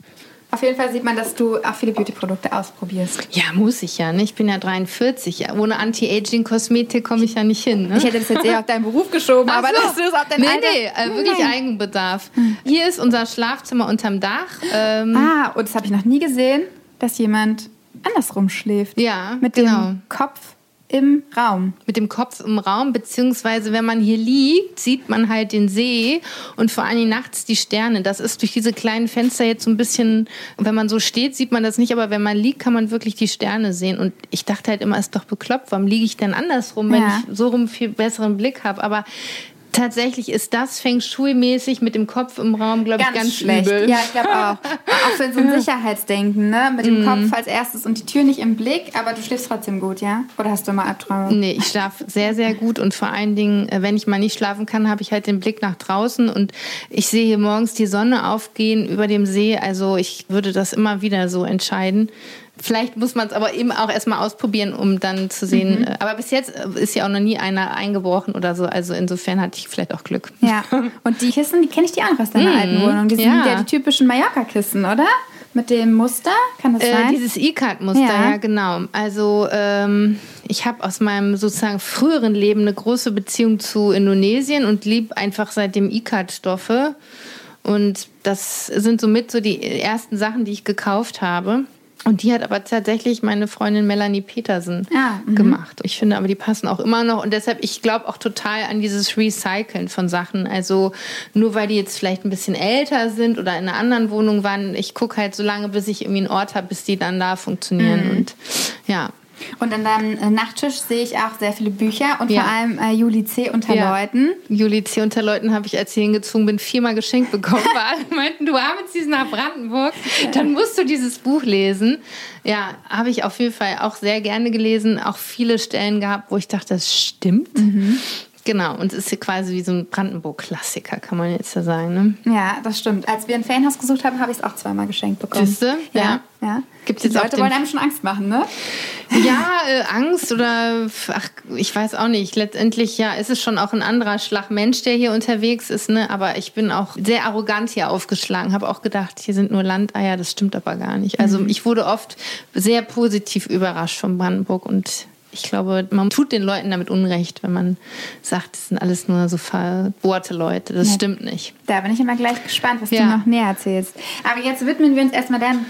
Auf jeden Fall sieht man, dass du auch viele Beauty-Produkte ausprobierst. Ja, muss ich ja. Ne? Ich bin ja 43. Ohne Anti-Aging-Kosmetik komme ich ja nicht hin. Ne? Ich hätte das jetzt eher auf deinen Beruf geschoben, aber so. dass du es auf dein Nee, nee, äh, wirklich Nein. Eigenbedarf. Hier ist unser Schlafzimmer unterm Dach. Ähm ah, und das habe ich noch nie gesehen, dass jemand andersrum schläft. Ja, Mit genau. dem Kopf im Raum. Mit dem Kopf im Raum, beziehungsweise wenn man hier liegt, sieht man halt den See und vor allem nachts die Sterne. Das ist durch diese kleinen Fenster jetzt so ein bisschen, wenn man so steht, sieht man das nicht, aber wenn man liegt, kann man wirklich die Sterne sehen. Und ich dachte halt immer, ist doch bekloppt, warum liege ich denn andersrum, wenn ja. ich so rum viel besseren Blick habe? Aber tatsächlich ist das Feng Shui-mäßig mit dem Kopf im Raum, glaube ich, ganz schlecht. übel. Ja, ich glaube auch. auch für so ein Sicherheitsdenken, ne? Mit dem Mhm. Kopf als erstes und die Tür nicht im Blick, aber du schläfst trotzdem gut, ja? Oder hast du mal Albträume? Nee, ich schlafe sehr, sehr gut und vor allen Dingen, äh, wenn ich mal nicht schlafen kann, habe ich halt den Blick nach draußen und ich sehe hier morgens die Sonne aufgehen über dem See. Also ich würde das immer wieder so entscheiden. Vielleicht muss man es aber eben auch erstmal ausprobieren, um dann zu sehen. äh, Aber bis jetzt äh, ist ja auch noch nie einer eingebrochen oder so. Also insofern hatte ich vielleicht auch Glück. Ja. Und die Kissen, die kenne ich die auch aus deiner alten Wohnung. Die sind Mhm. ja. ja, die typischen Mallorca-Kissen, oder? Mit dem Muster, kann das Äh, sein? dieses E-Card-Muster, ja. Ja. genau. Also ähm, ich habe aus meinem sozusagen früheren Leben eine große Beziehung zu Indonesien und lieb einfach seitdem E-Card-Stoffe. Und das sind somit so die ersten Sachen, die ich gekauft habe. Und die hat aber tatsächlich meine Freundin Melanie Petersen Ah, mhm. gemacht. Ich finde aber, die passen auch immer noch. Und deshalb, ich glaube auch total an dieses Recyceln von Sachen. Also nur weil die jetzt vielleicht ein bisschen älter sind oder in einer anderen Wohnung waren, ich gucke halt so lange, bis ich irgendwie einen Ort habe, bis die dann da funktionieren. Mhm. Und ja. Und an deinem äh, Nachttisch sehe ich auch sehr viele Bücher und Ja. vor allem äh, Juli C. unter Ja. Leuten. Juli C. unter Leuten habe ich, als ich hingezogen bin, viermal geschenkt bekommen. Weil alle meinten, du arbeitest jetzt nach Brandenburg, dann musst du dieses Buch lesen. Ja, habe ich auf jeden Fall auch sehr gerne gelesen. Auch viele Stellen gehabt, wo ich dachte, das stimmt. Genau, und es ist ja quasi wie so ein Brandenburg-Klassiker, kann man jetzt ja sagen. Ne? Ja, das stimmt. Als wir ein Ferienhaus gesucht haben, habe ich es auch zweimal geschenkt bekommen. Siehste? Ja. Ja. Ja. Gibt's die jetzt Leute wollen einem schon Angst machen, ne? Ja, äh, Angst oder ach, ich weiß auch nicht. Letztendlich ja, ist es schon auch ein anderer Schlag Mensch, der hier unterwegs ist. Ne? Aber ich bin auch sehr arrogant hier aufgeschlagen. Habe auch gedacht, hier sind nur Landeier. Das stimmt aber gar nicht. Also ich wurde oft sehr positiv überrascht von Brandenburg und ich glaube, man tut den Leuten damit Unrecht, wenn man sagt, das sind alles nur so verbohrte Leute. Das Ja. stimmt nicht. Da bin ich immer gleich gespannt, was Ja. du noch näher erzählst. Aber jetzt widmen wir uns erstmal deinem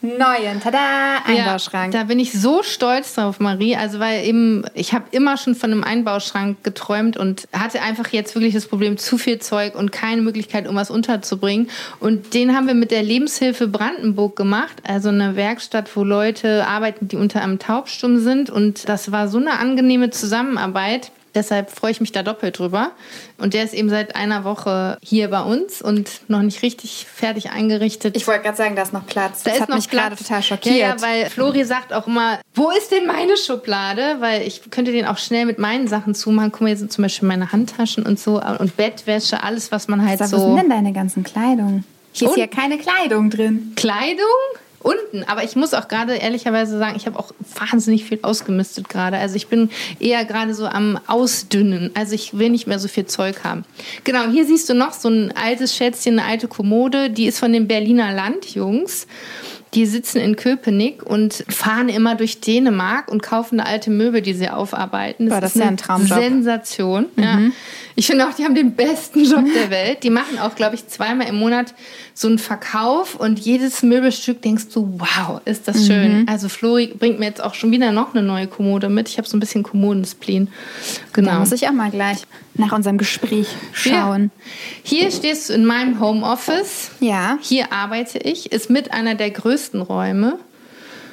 brandneuen, tada, Einbauschrank. Ja, da bin ich so stolz drauf, Marie. Also weil eben, ich habe immer schon von einem Einbauschrank geträumt und hatte einfach jetzt wirklich das Problem, zu viel Zeug und keine Möglichkeit, um was unterzubringen. Und den haben wir mit der Lebenshilfe Brandenburg gemacht, also eine Werkstatt, wo Leute arbeiten, die unter einem Taubstumm sind. Und das war so eine angenehme Zusammenarbeit. Deshalb freue ich mich da doppelt drüber. Und der ist eben seit einer Woche hier bei uns und noch nicht richtig fertig eingerichtet. ich wollte gerade sagen, da ist noch Platz. Da das ist hat noch mich gerade Platz. total schockiert. Ja, ja, weil Flori sagt auch immer, wo ist denn meine Schublade? Weil ich könnte den auch schnell mit meinen Sachen zumachen. Guck mal, hier sind zum Beispiel meine Handtaschen und so und Bettwäsche, alles, was man halt Sag, wo sind so... denn deine ganzen Kleidung? Hier ist Und- ja keine Kleidung drin. Kleidung? Unten, aber ich muss auch gerade ehrlicherweise sagen, ich habe auch wahnsinnig viel ausgemistet gerade. Also ich bin eher gerade so am Ausdünnen. Also ich will nicht mehr so viel Zeug haben. Genau, hier siehst du noch so ein altes Schätzchen, eine alte Kommode. Die ist von den Berliner Landjungs. Die sitzen in Köpenick und fahren immer durch Dänemark und kaufen da alte Möbel, die sie aufarbeiten. Boah, das ist ja ein Traumjob. Mhm. Sensation. Ja. Ich finde auch, die haben den besten Job der Welt. Die machen auch, glaube ich, zweimal im Monat so einen Verkauf und jedes Möbelstück denkst du, wow, ist das schön. Mhm. Also Flori bringt mir jetzt auch schon wieder noch eine neue Kommode mit. Ich habe so ein bisschen Kommodenspleen. Da Genau. muss ich auch mal gleich nach unserem Gespräch schauen. Hier stehst du in meinem Homeoffice. Ja. Hier arbeite ich, ist mit einer der größten Räume.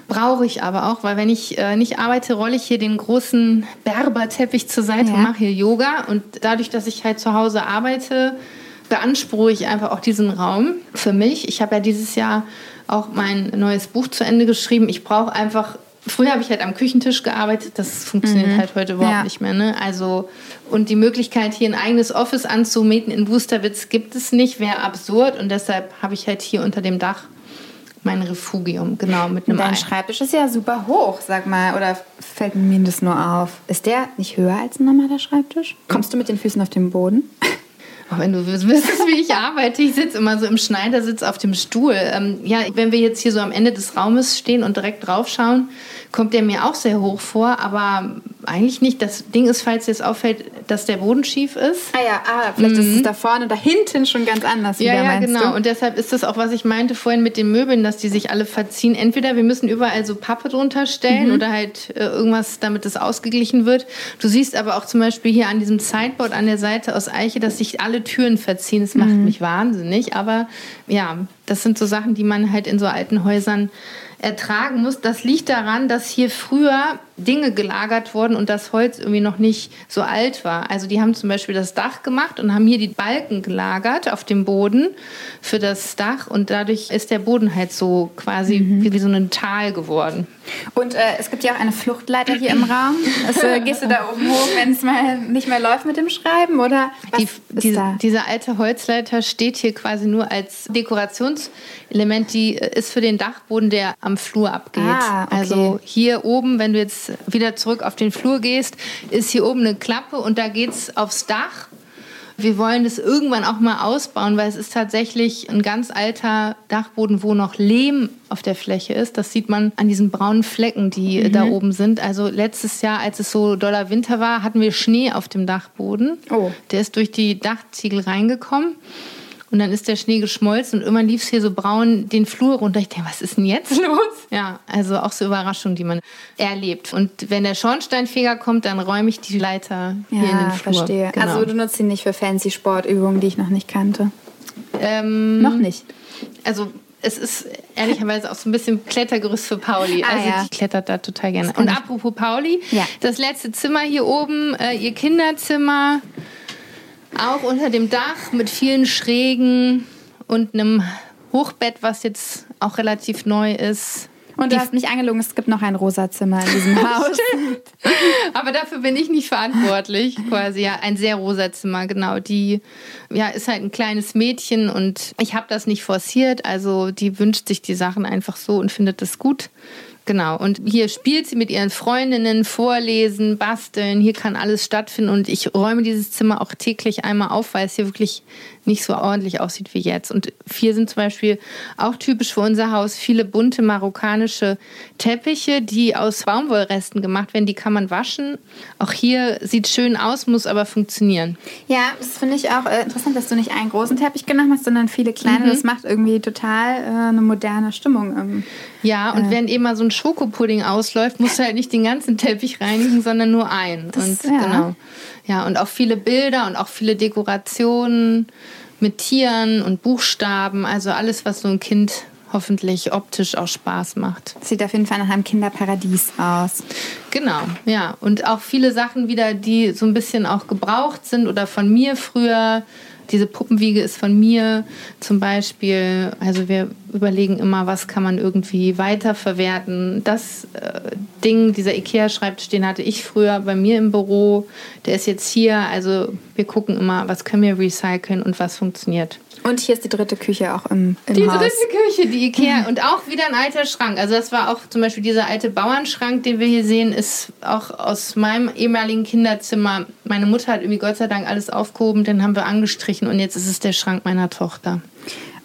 Brauche ich aber auch, weil wenn ich äh, nicht arbeite, rolle ich hier den großen Berberteppich zur Seite Ja. und mache hier Yoga. Und dadurch, dass ich halt zu Hause arbeite, beanspruche ich einfach auch diesen Raum für mich. Ich habe ja dieses Jahr auch mein neues Buch zu Ende geschrieben. Ich brauche einfach. Früher habe ich halt am Küchentisch gearbeitet, das funktioniert halt heute überhaupt Mhm. Ja. nicht mehr. Ne? Also, und die Möglichkeit, hier ein eigenes Office anzumieten in Wusterwitz gibt es nicht, wäre absurd. Und deshalb habe ich halt hier unter dem Dach mein Refugium, genau, mit einem Dein Ei. Schreibtisch ist ja super hoch, sag mal. Oder fällt mir das nur auf? Ist der nicht höher als ein normaler Schreibtisch? Kommst du mit den Füßen auf den Boden? Auch wenn du wüsstest, wie ich arbeite, ich sitze immer so im Schneidersitz auf dem Stuhl. Ähm, ja, wenn wir jetzt hier so am Ende des Raumes stehen und direkt drauf schauen, kommt der mir auch sehr hoch vor, aber eigentlich nicht. Das Ding ist, falls dir es auffällt, dass der Boden schief ist. Ah ja, ah, vielleicht ist es da vorne, da hinten schon ganz anders Ja, wieder, ja, genau. du? Und deshalb ist das auch, was ich meinte vorhin mit den Möbeln, dass die sich alle verziehen. Entweder wir müssen überall so Pappe drunter stellen oder halt äh, irgendwas, damit es ausgeglichen wird. Du siehst aber auch zum Beispiel hier an diesem Sideboard an der Seite aus Eiche, dass sich alle Türen verziehen. Das macht mich wahnsinnig. Aber ja, das sind so Sachen, die man halt in so alten Häusern ertragen muss. Das liegt daran, dass hier früher Dinge gelagert wurden und das Holz irgendwie noch nicht so alt war. Also die haben zum Beispiel das Dach gemacht und haben hier die Balken gelagert auf dem Boden für das Dach und dadurch ist der Boden halt so quasi mhm. wie so ein Tal geworden. Und äh, es gibt ja auch eine Fluchtleiter hier im Raum. Also, gehst du da oben hoch, wenn es mal nicht mehr läuft mit dem Schreiben? Oder die, diese, dieser alte Holzleiter steht hier quasi nur als Dekorationselement. Die äh, ist für den Dachboden, der am Flur abgeht. Ah, okay. Also hier oben, wenn du jetzt wieder zurück auf den Flur gehst, ist hier oben eine Klappe und da geht es aufs Dach wir wollen das irgendwann auch mal ausbauen, weil es ist tatsächlich ein ganz alter Dachboden, wo noch Lehm auf der Fläche ist. Das sieht man an diesen braunen Flecken, die mhm. da oben sind. Also letztes Jahr, als es so doller Winter war, hatten wir Schnee auf dem Dachboden. Oh. Der ist durch die Dachziegel reingekommen. Und dann ist der Schnee geschmolzen und irgendwann lief es hier so braun den Flur runter. Ich denke, was ist denn jetzt los? Ja, also auch so Überraschungen, die man erlebt. Und wenn der Schornsteinfeger kommt, dann räume ich die Leiter hier ja, in den Flur. verstehe. Genau. Also du nutzt ihn nicht für fancy Sportübungen, die ich noch nicht kannte? Ähm, noch nicht? Also es ist ehrlicherweise auch so ein bisschen Klettergerüst für Pauli. Ah, also ja. die klettert da total gerne. Und apropos Pauli, ja. das letzte Zimmer hier oben, äh, ihr Kinderzimmer, auch unter dem Dach mit vielen Schrägen und einem Hochbett, was jetzt auch relativ neu ist. Und du hast mich angelogen, es gibt noch ein rosa Zimmer in diesem Haus. Aber dafür bin ich nicht verantwortlich, quasi. Ja, ein sehr rosa Zimmer, genau. Die ja, ist halt ein kleines Mädchen und ich habe das nicht forciert. Also die wünscht sich die Sachen einfach so und findet das gut. Genau. Und hier spielt sie mit ihren Freundinnen, vorlesen, basteln. Hier kann alles stattfinden. Und ich räume dieses Zimmer auch täglich einmal auf, weil es hier wirklich nicht so ordentlich aussieht wie jetzt. Und hier sind zum Beispiel auch typisch für unser Haus viele bunte marokkanische Teppiche, die aus Baumwollresten gemacht werden. Die kann man waschen. Auch hier sieht schön aus, muss aber funktionieren. Ja, das finde ich auch äh, interessant, dass du nicht einen großen Teppich genommen hast, sondern viele kleine. Mhm. Das macht irgendwie total äh, eine moderne Stimmung. Ähm, ja, und äh. wenn eben mal so ein Schokopudding ausläuft, musst du halt nicht den ganzen Teppich reinigen, sondern nur einen. Das, und ja. genau. Ja, und auch viele Bilder und auch viele Dekorationen mit Tieren und Buchstaben. Also alles, was so ein Kind hoffentlich optisch auch Spaß macht. Sieht auf jeden Fall nach einem Kinderparadies aus. Genau, ja. Und auch viele Sachen wieder, die so ein bisschen auch gebraucht sind oder von mir früher diese Puppenwiege ist von mir zum Beispiel. Also wir überlegen immer, was kann man irgendwie weiterverwerten. Das äh, Ding, dieser Ikea-Schreibtisch, den hatte ich früher bei mir im Büro. Der ist jetzt hier. Also wir gucken immer, was können wir recyceln und was funktioniert. Und hier ist die dritte Küche auch im, im die Haus. Die dritte Küche, die Ikea. Und auch wieder ein alter Schrank. Also das war auch zum Beispiel dieser alte Bauernschrank, den wir hier sehen, ist auch aus meinem ehemaligen Kinderzimmer. Meine Mutter hat irgendwie Gott sei Dank alles aufgehoben, den haben wir angestrichen und jetzt ist es der Schrank meiner Tochter.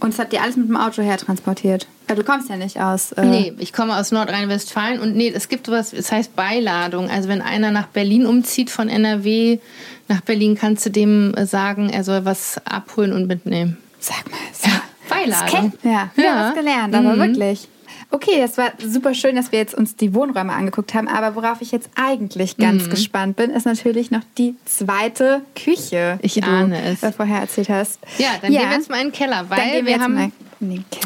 Und es hat dir alles mit dem Auto her transportiert? Ja, du kommst ja nicht aus. Äh nee, ich komme aus Nordrhein-Westfalen und nee, es gibt sowas, es heißt Beiladung. Also wenn einer nach Berlin umzieht von NRW nach Berlin, kannst du dem sagen, er soll was abholen und mitnehmen. Sag mal, so. ja, Beiladung. Ja, wir ja. haben was gelernt, aber mhm. wirklich. Okay, das war super schön, dass wir jetzt uns die Wohnräume angeguckt haben. Aber worauf ich jetzt eigentlich ganz mhm. gespannt bin, ist natürlich noch die zweite Küche, ich die ahne du es. vorher erzählt hast. Ja, dann ja. gehen wir jetzt mal in den Keller, weil wir, wir haben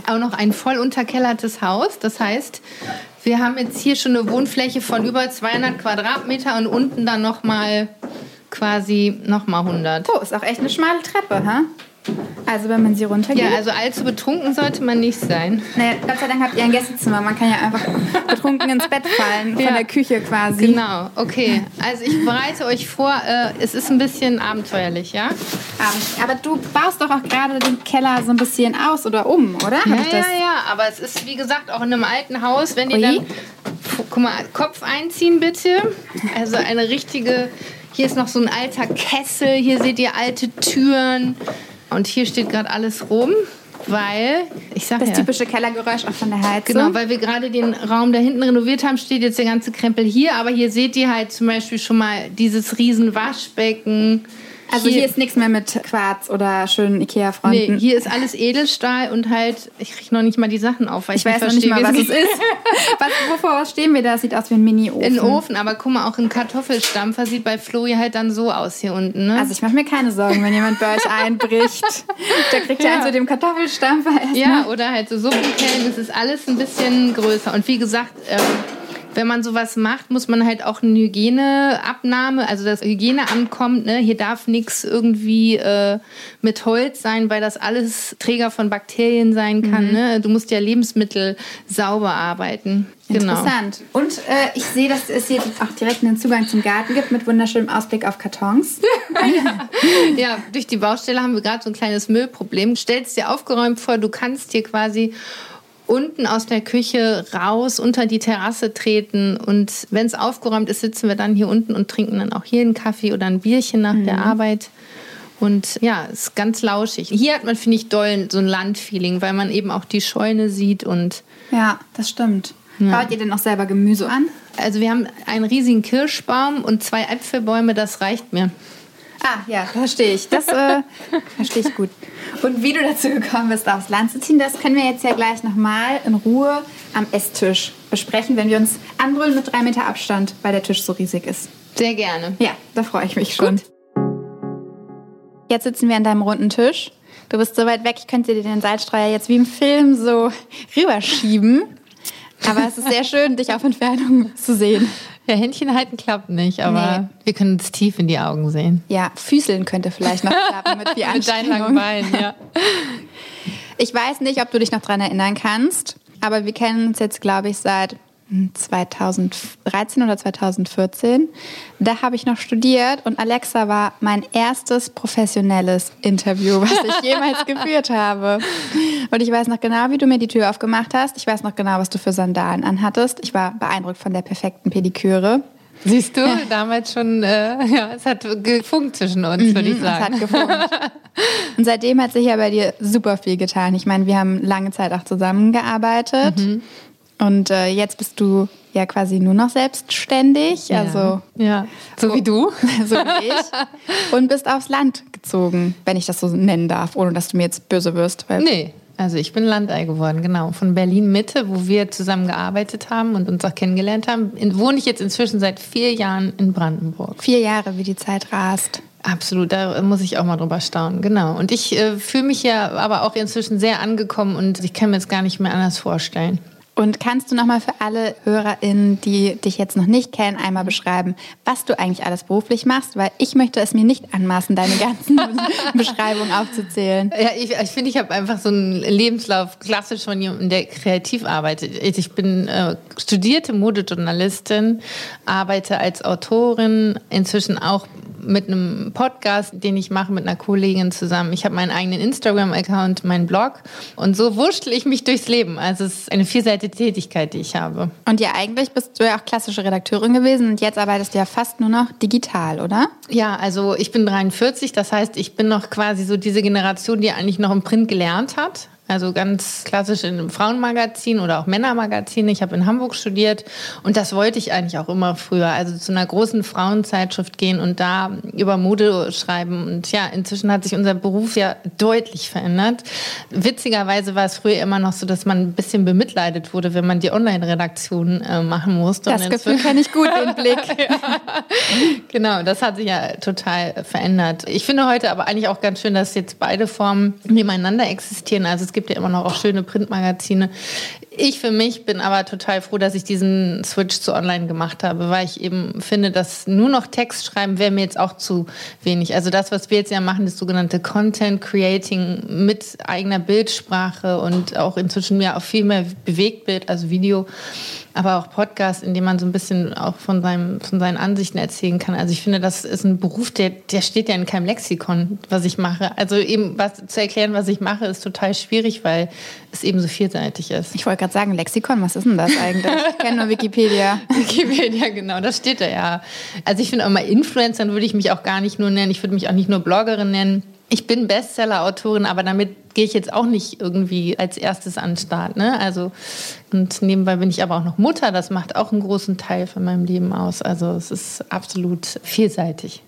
auch noch ein voll unterkellertes Haus. Das heißt, wir haben jetzt hier schon eine Wohnfläche von über 200 Quadratmeter und unten dann noch mal quasi noch mal 100. Oh, ist auch echt eine schmale Treppe, ha? Also wenn man sie runtergeht? Ja, also allzu betrunken sollte man nicht sein. Naja, Gott sei Dank habt ihr ein Gästezimmer. Man kann ja einfach betrunken ins Bett fallen, ja. von der Küche quasi. Genau, okay. Also ich bereite euch vor, äh, es ist ein bisschen abenteuerlich, ja? Aber du baust doch auch gerade den Keller so ein bisschen aus oder um, oder? Ja, ja, ja. Aber es ist, wie gesagt, auch in einem alten Haus, wenn ihr dann... Guck mal, Kopf einziehen bitte. Also eine richtige... Hier ist noch so ein alter Kessel. Hier seht ihr alte Türen. Und hier steht gerade alles rum, weil ich sage das ja, typische Kellergeräusch auch von der Heizung. Genau, weil wir gerade den Raum da hinten renoviert haben, steht jetzt der ganze Krempel hier. Aber hier seht ihr halt zum Beispiel schon mal dieses riesen Waschbecken also hier, hier ist nichts mehr mit Quarz oder schönen Ikea-Fronten. Nee, hier ist alles Edelstahl und halt, ich kriege noch nicht mal die Sachen auf, weil ich, ich weiß noch nicht mal, was es ist. was, wovor stehen wir da? Sieht aus wie ein Mini-Ofen. Ein Ofen, aber guck mal, auch ein Kartoffelstampfer sieht bei Flori halt dann so aus hier unten. Ne? Also ich mache mir keine Sorgen, wenn jemand bei euch einbricht. da kriegt ihr ja. einen so dem Kartoffelstampfer erst Ja, oder halt so Suppenkellen, das ist alles ein bisschen größer. Und wie gesagt, ähm, wenn man sowas macht, muss man halt auch eine Hygieneabnahme, also das Hygieneamt kommt, ne, hier darf nichts irgendwie äh, mit Holz sein, weil das alles Träger von Bakterien sein kann. Mhm. Ne? Du musst ja Lebensmittel sauber arbeiten. Genau. Interessant. Und äh, ich sehe, dass es hier auch direkt einen Zugang zum Garten gibt mit wunderschönem Ausblick auf Kartons. ja. ja, durch die Baustelle haben wir gerade so ein kleines Müllproblem. Stellst dir aufgeräumt vor, du kannst hier quasi unten aus der Küche raus unter die Terrasse treten und wenn es aufgeräumt ist, sitzen wir dann hier unten und trinken dann auch hier einen Kaffee oder ein Bierchen nach mhm. der Arbeit. Und ja, es ist ganz lauschig. Hier hat man, finde ich, doll so ein Landfeeling, weil man eben auch die Scheune sieht und. Ja, das stimmt. Ja. Baut ihr denn auch selber Gemüse an? Also wir haben einen riesigen Kirschbaum und zwei Äpfelbäume, das reicht mir. Ah, ja, verstehe ich. Das äh, verstehe ich gut. Und wie du dazu gekommen bist, aufs Land zu ziehen, das können wir jetzt ja gleich nochmal in Ruhe am Esstisch besprechen, wenn wir uns anbrüllen mit drei Meter Abstand, weil der Tisch so riesig ist. Sehr gerne. Ja, da freue ich mich schon. Gut. Jetzt sitzen wir an deinem runden Tisch. Du bist so weit weg, ich könnte dir den Salzstreuer jetzt wie im Film so rüberschieben. Aber es ist sehr schön, dich auf Entfernung zu sehen. Ja, Händchen halten klappt nicht, aber nee. wir können uns tief in die Augen sehen. Ja, Füßeln könnte vielleicht noch klappen mit viel Mit deinen langen Beinen, ja. Ich weiß nicht, ob du dich noch daran erinnern kannst, aber wir kennen uns jetzt, glaube ich, seit 2013 oder 2014. Da habe ich noch studiert und Alexa war mein erstes professionelles Interview, was ich jemals geführt habe. Und ich weiß noch genau, wie du mir die Tür aufgemacht hast. Ich weiß noch genau, was du für Sandalen anhattest. Ich war beeindruckt von der perfekten Pediküre. Siehst du, ja. damals schon, äh, ja, es hat gefunkt zwischen uns, mhm, würde ich sagen. Es hat gefunkt. Und seitdem hat sich ja bei dir super viel getan. Ich meine, wir haben lange Zeit auch zusammengearbeitet. Mhm. Und äh, jetzt bist du ja quasi nur noch selbstständig, ja. also ja, so wie du, so wie ich, und bist aufs Land gezogen, wenn ich das so nennen darf, ohne dass du mir jetzt böse wirst. Weil nee, also ich bin Landei geworden, genau. Von Berlin Mitte, wo wir zusammen gearbeitet haben und uns auch kennengelernt haben, in, wohne ich jetzt inzwischen seit vier Jahren in Brandenburg. Vier Jahre, wie die Zeit rast. Absolut, da muss ich auch mal drüber staunen, genau. Und ich äh, fühle mich ja aber auch inzwischen sehr angekommen und ich kann mir es gar nicht mehr anders vorstellen. Und kannst du nochmal für alle HörerInnen, die dich jetzt noch nicht kennen, einmal beschreiben, was du eigentlich alles beruflich machst? Weil ich möchte es mir nicht anmaßen, deine ganzen Beschreibungen aufzuzählen. Ja, ich finde, ich, find, ich habe einfach so einen Lebenslauf klassisch von jemandem, der kreativ arbeitet. Ich bin äh, studierte Modejournalistin, arbeite als Autorin, inzwischen auch mit einem Podcast, den ich mache mit einer Kollegin zusammen. Ich habe meinen eigenen Instagram-Account, meinen Blog und so wurschtel ich mich durchs Leben. Also es ist eine vielseitige Tätigkeit, die ich habe. Und ja, eigentlich bist du ja auch klassische Redakteurin gewesen und jetzt arbeitest du ja fast nur noch digital, oder? Ja, also ich bin 43, das heißt, ich bin noch quasi so diese Generation, die eigentlich noch im Print gelernt hat. Also ganz klassisch in einem Frauenmagazin oder auch Männermagazin. Ich habe in Hamburg studiert und das wollte ich eigentlich auch immer früher. Also zu einer großen Frauenzeitschrift gehen und da über Mode schreiben. Und ja, inzwischen hat sich unser Beruf ja deutlich verändert. Witzigerweise war es früher immer noch so, dass man ein bisschen bemitleidet wurde, wenn man die Online-Redaktion äh, machen musste. Das Gefühl kenne ich gut, den Blick. ja. Genau, das hat sich ja total verändert. Ich finde heute aber eigentlich auch ganz schön, dass jetzt beide Formen nebeneinander existieren. Also gibt ja immer noch auch schöne Printmagazine. Ich für mich bin aber total froh, dass ich diesen Switch zu online gemacht habe, weil ich eben finde, dass nur noch Text schreiben wäre mir jetzt auch zu wenig. Also das, was wir jetzt ja machen, das sogenannte Content Creating mit eigener Bildsprache und auch inzwischen ja auch viel mehr Bewegtbild, also Video aber auch Podcast, in dem man so ein bisschen auch von, seinem, von seinen Ansichten erzählen kann. Also ich finde, das ist ein Beruf, der, der steht ja in keinem Lexikon, was ich mache. Also eben was zu erklären, was ich mache, ist total schwierig, weil es eben so vielseitig ist. Ich wollte gerade sagen, Lexikon, was ist denn das eigentlich? Ich kenne nur Wikipedia. Wikipedia, genau, das steht da ja. Also ich finde auch mal Influencer würde ich mich auch gar nicht nur nennen. Ich würde mich auch nicht nur Bloggerin nennen. Ich bin Bestseller-Autorin, aber damit gehe ich jetzt auch nicht irgendwie als erstes an den Start. Ne? Also, und nebenbei bin ich aber auch noch Mutter. Das macht auch einen großen Teil von meinem Leben aus. Also es ist absolut vielseitig.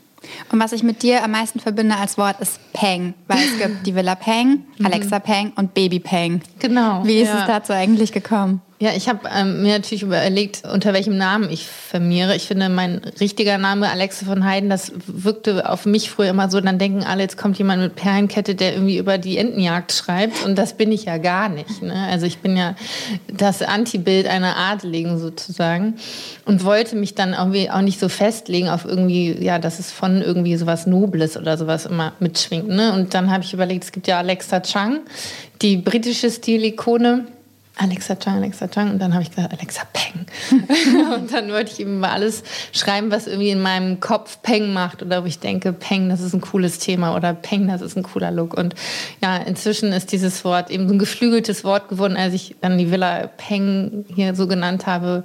Und was ich mit dir am meisten verbinde als Wort ist Peng, weil es gibt die Villa Peng, mhm. Alexa Peng und Baby Peng. Genau. Wie ist ja. es dazu eigentlich gekommen? Ja, ich habe ähm, mir natürlich überlegt, unter welchem Namen ich firmiere. Ich finde, mein richtiger Name, Alexe von Heiden, das wirkte auf mich früher immer so, dann denken alle, jetzt kommt jemand mit Perlenkette, der irgendwie über die Entenjagd schreibt. Und das bin ich ja gar nicht. Ne? Also ich bin ja das Antibild einer Adeligen sozusagen. Und wollte mich dann irgendwie auch nicht so festlegen auf irgendwie, ja, dass es von irgendwie sowas Nobles oder sowas immer mitschwingt. Ne? Und dann habe ich überlegt, es gibt ja Alexa Chang, die britische Stilikone Alexa Chang, Alexa Chang. Und dann habe ich gesagt, Alexa Peng. und dann wollte ich eben mal alles schreiben, was irgendwie in meinem Kopf Peng macht oder wo ich denke, Peng, das ist ein cooles Thema oder Peng, das ist ein cooler Look. Und ja, inzwischen ist dieses Wort eben so ein geflügeltes Wort geworden. Als ich dann die Villa Peng hier so genannt habe,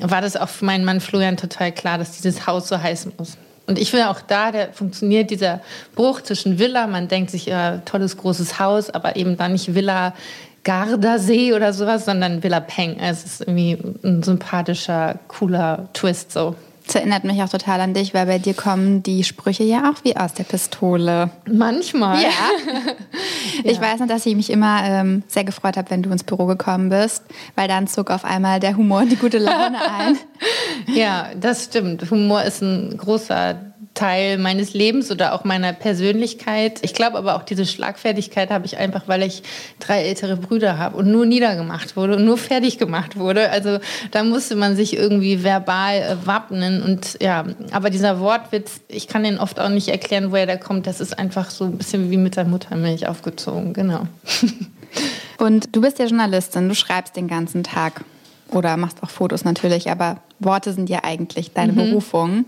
war das auch für meinen Mann Florian total klar, dass dieses Haus so heißen muss. Und ich finde auch da, der funktioniert dieser Bruch zwischen Villa, man denkt sich, ja, tolles großes Haus, aber eben dann nicht Villa Gardasee oder sowas, sondern Villa Peng. Es ist irgendwie ein sympathischer, cooler Twist so. Das erinnert mich auch total an dich, weil bei dir kommen die Sprüche ja auch wie aus der Pistole. Manchmal. Ja. Ich ja. weiß noch, dass ich mich immer ähm, sehr gefreut habe, wenn du ins Büro gekommen bist, weil dann zog auf einmal der Humor und die gute Laune ein. ja, das stimmt. Humor ist ein großer Teil meines Lebens oder auch meiner Persönlichkeit. Ich glaube aber auch diese Schlagfertigkeit habe ich einfach, weil ich drei ältere Brüder habe und nur niedergemacht wurde und nur fertig gemacht wurde. Also da musste man sich irgendwie verbal äh, wappnen und ja, aber dieser Wortwitz, ich kann den oft auch nicht erklären, woher der kommt. Das ist einfach so ein bisschen wie mit der Muttermilch aufgezogen, genau. Und du bist ja Journalistin, du schreibst den ganzen Tag oder machst auch Fotos natürlich, aber Worte sind ja eigentlich deine mhm. Berufung.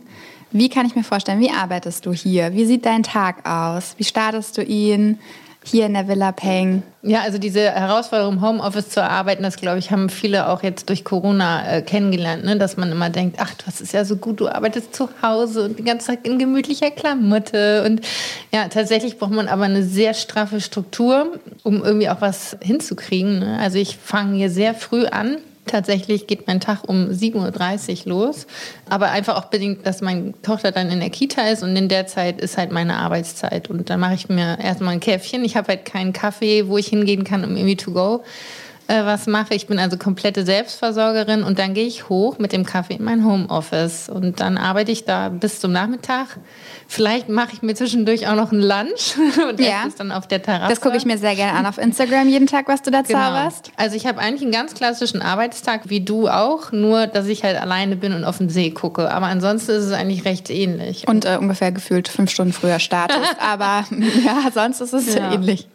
Wie kann ich mir vorstellen, wie arbeitest du hier? Wie sieht dein Tag aus? Wie startest du ihn? hier in der Villa Peng? Ja, also diese Herausforderung, Homeoffice zu arbeiten, das glaube ich, haben viele auch jetzt durch Corona äh, kennengelernt, ne? dass man immer denkt, ach, das ist ja so gut, du arbeitest zu Hause und den ganzen Tag in gemütlicher Klamotte. Und ja, tatsächlich braucht man aber eine sehr straffe Struktur, um irgendwie auch was hinzukriegen. Ne? Also ich fange hier sehr früh an Tatsächlich geht mein Tag um 7.30 Uhr los. Aber einfach auch bedingt, dass meine Tochter dann in der Kita ist und in der Zeit ist halt meine Arbeitszeit. Und dann mache ich mir erstmal ein Käffchen. Ich habe halt keinen Kaffee, wo ich hingehen kann, um irgendwie to go äh, was mache. Ich bin also komplette Selbstversorgerin und dann gehe ich hoch mit dem Kaffee in mein Homeoffice und dann arbeite ich da bis zum Nachmittag. Vielleicht mache ich mir zwischendurch auch noch ein Lunch und ja. es dann auf der Terrasse. Das gucke ich mir sehr gerne an auf Instagram jeden Tag, was du da genau. zauberst. Also ich habe eigentlich einen ganz klassischen Arbeitstag, wie du auch, nur dass ich halt alleine bin und auf den See gucke. Aber ansonsten ist es eigentlich recht ähnlich. Und äh, ungefähr gefühlt fünf Stunden früher startest. Aber ja, sonst ist es ja. ähnlich.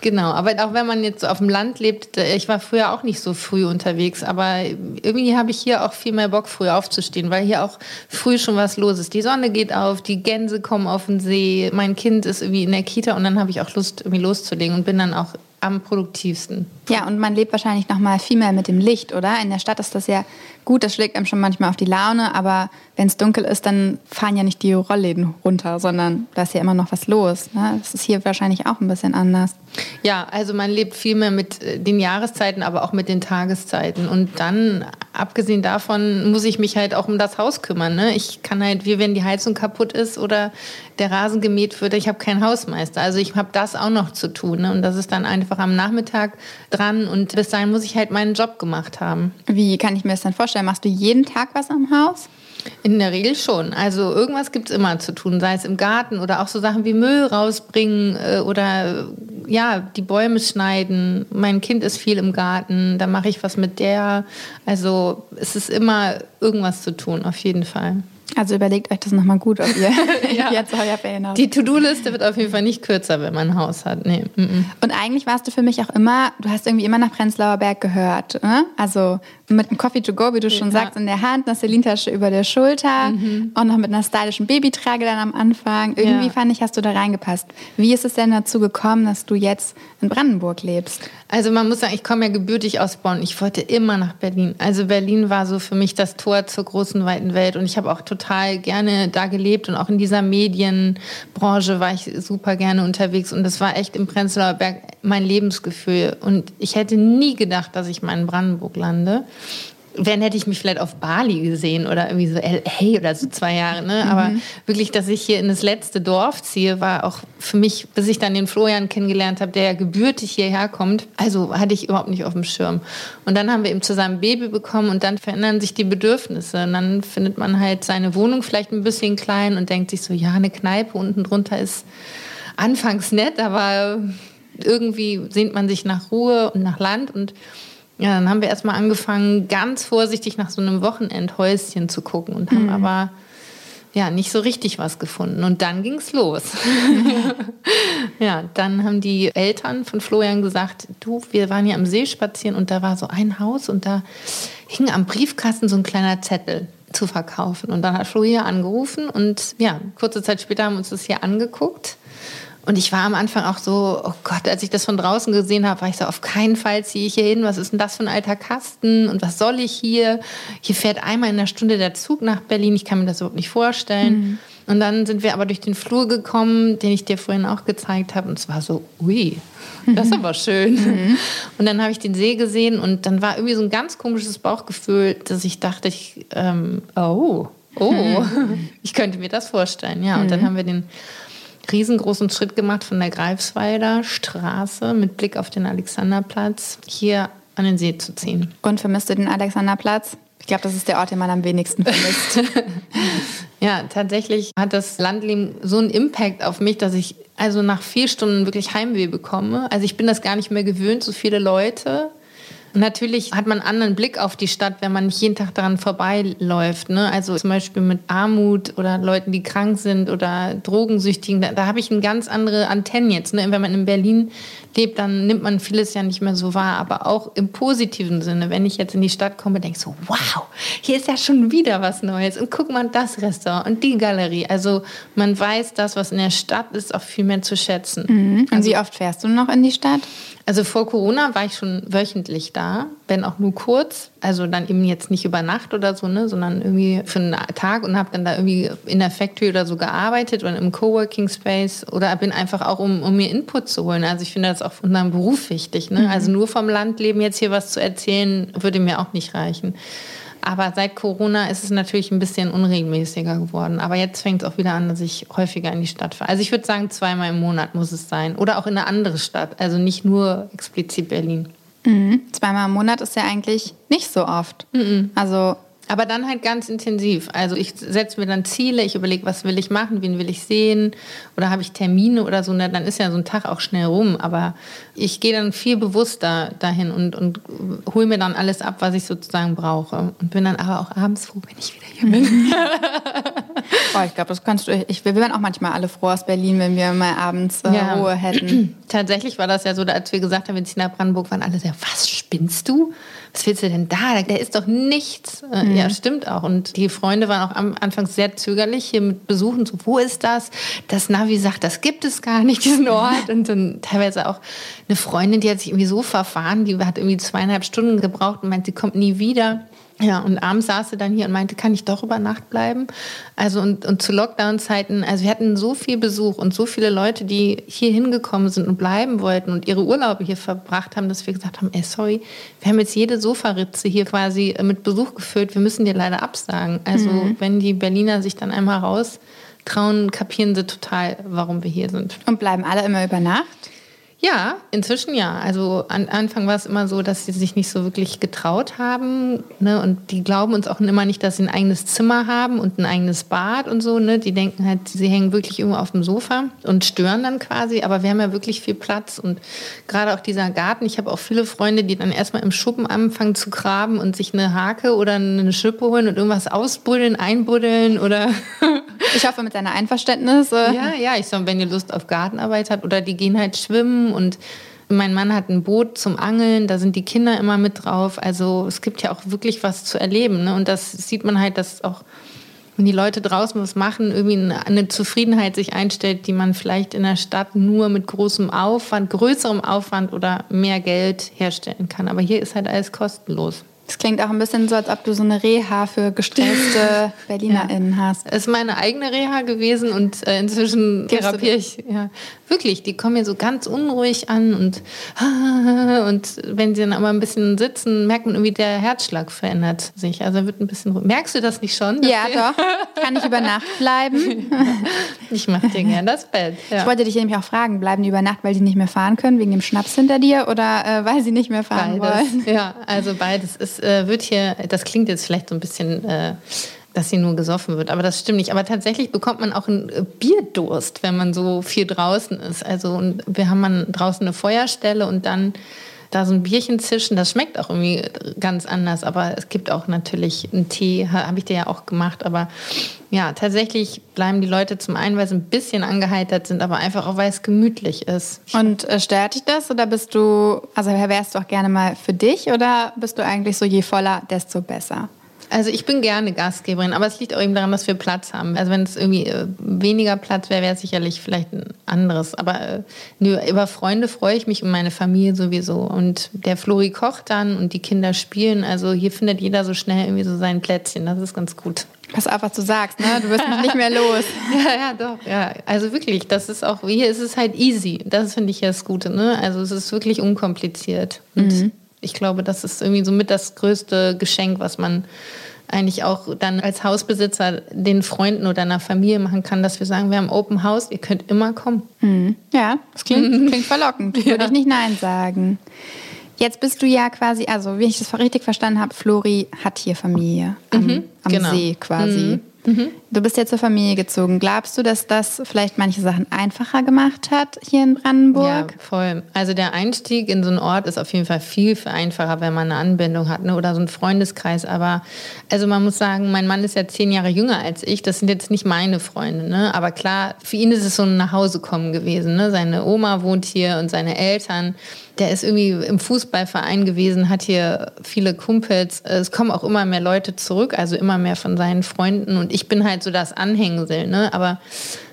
Genau, aber auch wenn man jetzt auf dem Land lebt, ich war früher auch nicht so früh unterwegs, aber irgendwie habe ich hier auch viel mehr Bock, früh aufzustehen, weil hier auch früh schon was los ist. Die Sonne geht auf, die Gänse kommen auf den See, mein Kind ist irgendwie in der Kita und dann habe ich auch Lust, irgendwie loszulegen und bin dann auch am produktivsten. Ja, und man lebt wahrscheinlich noch mal viel mehr mit dem Licht, oder? In der Stadt ist das ja gut, das schlägt einem schon manchmal auf die Laune, aber wenn es dunkel ist, dann fahren ja nicht die Rollläden runter, sondern da ist ja immer noch was los. Ne? Das ist hier wahrscheinlich auch ein bisschen anders. Ja, also man lebt viel mehr mit äh, den Jahreszeiten, aber auch mit den Tageszeiten. Und dann, abgesehen davon, muss ich mich halt auch um das Haus kümmern. Ne? Ich kann halt, wie wenn die Heizung kaputt ist oder der Rasen gemäht wird, ich habe keinen Hausmeister. Also ich habe das auch noch zu tun. Ne? Und das ist dann einfach am Nachmittag dran. Und bis dahin muss ich halt meinen Job gemacht haben. Wie kann ich mir das dann vorstellen? Machst du jeden Tag was am Haus? In der Regel schon. Also irgendwas gibt es immer zu tun, sei es im Garten oder auch so Sachen wie Müll rausbringen äh, oder ja, die Bäume schneiden. Mein Kind ist viel im Garten, da mache ich was mit der. Also es ist immer irgendwas zu tun, auf jeden Fall. Also überlegt euch das nochmal gut, ob ihr ja. jetzt euer Fan habt. Die To-Do-Liste wird auf jeden Fall nicht kürzer, wenn man ein Haus hat. Nee. Mm -mm. Und eigentlich warst du für mich auch immer, du hast irgendwie immer nach Prenzlauer Berg gehört. Ne? Also mit einem Coffee to go, wie du schon ja. sagst, in der Hand, einer Celine-Tasche über der Schulter mhm. und noch mit einer stylischen Babytrage dann am Anfang. Irgendwie ja. fand ich, hast du da reingepasst. Wie ist es denn dazu gekommen, dass du jetzt in Brandenburg lebst? Also man muss sagen, ich komme ja gebürtig aus Bonn. Ich wollte immer nach Berlin. Also Berlin war so für mich das Tor zur großen, weiten Welt. Und ich habe auch total gerne da gelebt und auch in dieser Medienbranche war ich super gerne unterwegs. Und das war echt im Prenzlauer Berg mein Lebensgefühl. Und ich hätte nie gedacht, dass ich mal in Brandenburg lande. Wenn hätte ich mich vielleicht auf Bali gesehen oder irgendwie so LA oder so zwei Jahre. Ne? Aber mhm. wirklich, dass ich hier in das letzte Dorf ziehe, war auch für mich, bis ich dann den Florian kennengelernt habe, der ja gebürtig hierher kommt. Also hatte ich überhaupt nicht auf dem Schirm. Und dann haben wir eben zusammen Baby bekommen und dann verändern sich die Bedürfnisse. Und dann findet man halt seine Wohnung vielleicht ein bisschen klein und denkt sich so, ja, eine Kneipe unten drunter ist anfangs nett, aber irgendwie sehnt man sich nach Ruhe und nach Land und ja, dann haben wir erstmal angefangen, ganz vorsichtig nach so einem Wochenendhäuschen zu gucken und haben mhm. aber ja nicht so richtig was gefunden. Und dann ging es los. ja, dann haben die Eltern von Florian gesagt, du, wir waren hier am See spazieren und da war so ein Haus und da hing am Briefkasten so ein kleiner Zettel zu verkaufen. Und dann hat Florian angerufen und ja, kurze Zeit später haben wir uns das hier angeguckt und ich war am Anfang auch so, oh Gott, als ich das von draußen gesehen habe, war ich so, auf keinen Fall ziehe ich hier hin. Was ist denn das für ein alter Kasten? Und was soll ich hier? Hier fährt einmal in der Stunde der Zug nach Berlin. Ich kann mir das überhaupt nicht vorstellen. Mhm. Und dann sind wir aber durch den Flur gekommen, den ich dir vorhin auch gezeigt habe. Und es war so, ui, das ist aber schön. Mhm. Und dann habe ich den See gesehen und dann war irgendwie so ein ganz komisches Bauchgefühl, dass ich dachte, ich, ähm, oh, oh, mhm. ich könnte mir das vorstellen. Ja, und dann mhm. haben wir den riesengroßen Schritt gemacht von der Greifswalder Straße mit Blick auf den Alexanderplatz hier an den See zu ziehen. Und vermisst du den Alexanderplatz? Ich glaube, das ist der Ort, den man am wenigsten vermisst. ja, tatsächlich hat das Landleben so einen Impact auf mich, dass ich also nach vier Stunden wirklich Heimweh bekomme. Also ich bin das gar nicht mehr gewöhnt, so viele Leute. Natürlich hat man einen anderen Blick auf die Stadt, wenn man nicht jeden Tag daran vorbeiläuft. Ne? Also zum Beispiel mit Armut oder Leuten, die krank sind oder Drogensüchtigen. Da, da habe ich eine ganz andere Antennen jetzt. Ne? Wenn man in Berlin lebt, dann nimmt man vieles ja nicht mehr so wahr. Aber auch im positiven Sinne, wenn ich jetzt in die Stadt komme, denke ich so, wow, hier ist ja schon wieder was Neues. Und guck mal, das Restaurant und die Galerie. Also man weiß das, was in der Stadt ist, auch viel mehr zu schätzen. Mhm. Und also, wie oft fährst du noch in die Stadt? Also vor Corona war ich schon wöchentlich da, wenn auch nur kurz. Also dann eben jetzt nicht über Nacht oder so, ne, sondern irgendwie für einen Tag und habe dann da irgendwie in der Factory oder so gearbeitet oder im Coworking Space oder bin einfach auch, um, um mir Input zu holen. Also ich finde das auch von unserem Beruf wichtig. Ne? Mhm. Also nur vom Landleben jetzt hier was zu erzählen, würde mir auch nicht reichen. Aber seit Corona ist es natürlich ein bisschen unregelmäßiger geworden. Aber jetzt fängt es auch wieder an, dass ich häufiger in die Stadt fahre. Also ich würde sagen, zweimal im Monat muss es sein. Oder auch in eine andere Stadt. Also nicht nur explizit Berlin. Mhm. Zweimal im Monat ist ja eigentlich nicht so oft. Mhm. Also aber dann halt ganz intensiv. Also ich setze mir dann Ziele, ich überlege, was will ich machen, wen will ich sehen oder habe ich Termine oder so. Na, dann ist ja so ein Tag auch schnell rum. Aber ich gehe dann viel bewusster dahin und, und hole mir dann alles ab, was ich sozusagen brauche. Und bin dann aber auch abends froh, wenn ich wieder hier bin. Boah, ich glaube, das kannst du. Ich, wir wären auch manchmal alle froh aus Berlin, wenn wir mal abends äh, ja. Ruhe hätten. Tatsächlich war das ja so, als wir gesagt haben, wir ziehen nach Brandenburg, waren alle so, was spinnst du? Was willst du denn da? Der ist doch nichts. Äh, mhm. Ja, stimmt auch. Und die Freunde waren auch am Anfang sehr zögerlich hier mit Besuchen. So, wo ist das? Das Navi sagt, das gibt es gar nicht, diesen Ort. Und dann teilweise auch eine Freundin, die hat sich irgendwie so verfahren, die hat irgendwie zweieinhalb Stunden gebraucht und meint, sie kommt nie wieder. Ja, und abends saß sie dann hier und meinte, kann ich doch über Nacht bleiben? Also und, und zu Lockdown-Zeiten, also wir hatten so viel Besuch und so viele Leute, die hier hingekommen sind und bleiben wollten und ihre Urlaube hier verbracht haben, dass wir gesagt haben, ey, sorry, wir haben jetzt jede Sofaritze hier quasi mit Besuch gefüllt, wir müssen dir leider absagen. Also mhm. wenn die Berliner sich dann einmal raus trauen, kapieren sie total, warum wir hier sind. Und bleiben alle immer über Nacht? Ja, inzwischen ja. Also am Anfang war es immer so, dass sie sich nicht so wirklich getraut haben. Ne? Und die glauben uns auch immer nicht, dass sie ein eigenes Zimmer haben und ein eigenes Bad und so. Ne? Die denken halt, sie hängen wirklich irgendwo auf dem Sofa und stören dann quasi. Aber wir haben ja wirklich viel Platz. Und gerade auch dieser Garten, ich habe auch viele Freunde, die dann erstmal im Schuppen anfangen zu graben und sich eine Hake oder eine Schippe holen und irgendwas ausbuddeln, einbuddeln oder. ich hoffe mit deiner Einverständnis. Ja, ja, ich sage, wenn ihr Lust auf Gartenarbeit habt oder die gehen halt schwimmen und mein Mann hat ein Boot zum Angeln, da sind die Kinder immer mit drauf. Also es gibt ja auch wirklich was zu erleben. Ne? Und das sieht man halt, dass auch, wenn die Leute draußen was machen, irgendwie eine Zufriedenheit sich einstellt, die man vielleicht in der Stadt nur mit großem Aufwand, größerem Aufwand oder mehr Geld herstellen kann. Aber hier ist halt alles kostenlos. Das klingt auch ein bisschen so, als ob du so eine Reha für gestresste BerlinerInnen ja. hast. Es ist meine eigene Reha gewesen und äh, inzwischen therapiere ich. Ja. Wirklich, die kommen mir so ganz unruhig an und, und wenn sie dann aber ein bisschen sitzen, merkt man irgendwie, der Herzschlag verändert sich. Also wird ein bisschen ruhig. Merkst du das nicht schon? Ja, doch. Kann ich über Nacht bleiben? ich mache dir gerne das Bett. Ja. Ich wollte dich nämlich auch fragen, bleiben die über Nacht, weil sie nicht mehr fahren können, wegen dem Schnaps hinter dir oder äh, weil sie nicht mehr fahren beides. wollen? Ja, also beides. Äh, wird hier, das klingt jetzt vielleicht so ein bisschen... Äh, dass sie nur gesoffen wird. Aber das stimmt nicht. Aber tatsächlich bekommt man auch einen äh, Bierdurst, wenn man so viel draußen ist. Also und wir haben dann draußen eine Feuerstelle und dann da so ein Bierchen zischen. Das schmeckt auch irgendwie ganz anders. Aber es gibt auch natürlich einen Tee, habe ich dir ja auch gemacht. Aber ja, tatsächlich bleiben die Leute zum einen, weil sie ein bisschen angeheitert sind, aber einfach auch, weil es gemütlich ist. Und äh, stört dich das oder bist du, also wärst du auch gerne mal für dich oder bist du eigentlich so je voller, desto besser? Also ich bin gerne Gastgeberin, aber es liegt auch eben daran, dass wir Platz haben. Also wenn es irgendwie äh, weniger Platz wäre, wäre es sicherlich vielleicht ein anderes. Aber äh, nö, über Freunde freue ich mich und meine Familie sowieso. Und der Flori kocht dann und die Kinder spielen. Also hier findet jeder so schnell irgendwie so sein Plätzchen. Das ist ganz gut. Was du sagst, ne? Du wirst mich nicht mehr los. ja, ja, doch. Ja, also wirklich, das ist auch, hier ist es halt easy. Das finde ich ja das Gute, ne? Also es ist wirklich unkompliziert. Und mhm ich glaube, das ist irgendwie somit das größte Geschenk, was man eigentlich auch dann als Hausbesitzer den Freunden oder einer Familie machen kann, dass wir sagen, wir haben Open House, ihr könnt immer kommen. Mhm. Ja, das klingt, klingt verlockend. Ja. Würde ich nicht Nein sagen. Jetzt bist du ja quasi, also wie ich das richtig verstanden habe, Flori hat hier Familie am, mhm, am genau. See quasi. Mhm. Du bist ja zur Familie gezogen. Glaubst du, dass das vielleicht manche Sachen einfacher gemacht hat hier in Brandenburg? Ja, voll. Also der Einstieg in so einen Ort ist auf jeden Fall viel, viel einfacher, wenn man eine Anbindung hat ne? oder so einen Freundeskreis. Aber also man muss sagen, mein Mann ist ja zehn Jahre jünger als ich. Das sind jetzt nicht meine Freunde. Ne? Aber klar, für ihn ist es so ein Nachhausekommen gewesen. Ne? Seine Oma wohnt hier und seine Eltern der ist irgendwie im Fußballverein gewesen, hat hier viele Kumpels. Es kommen auch immer mehr Leute zurück, also immer mehr von seinen Freunden. Und ich bin halt so das Anhängsel, ne? Aber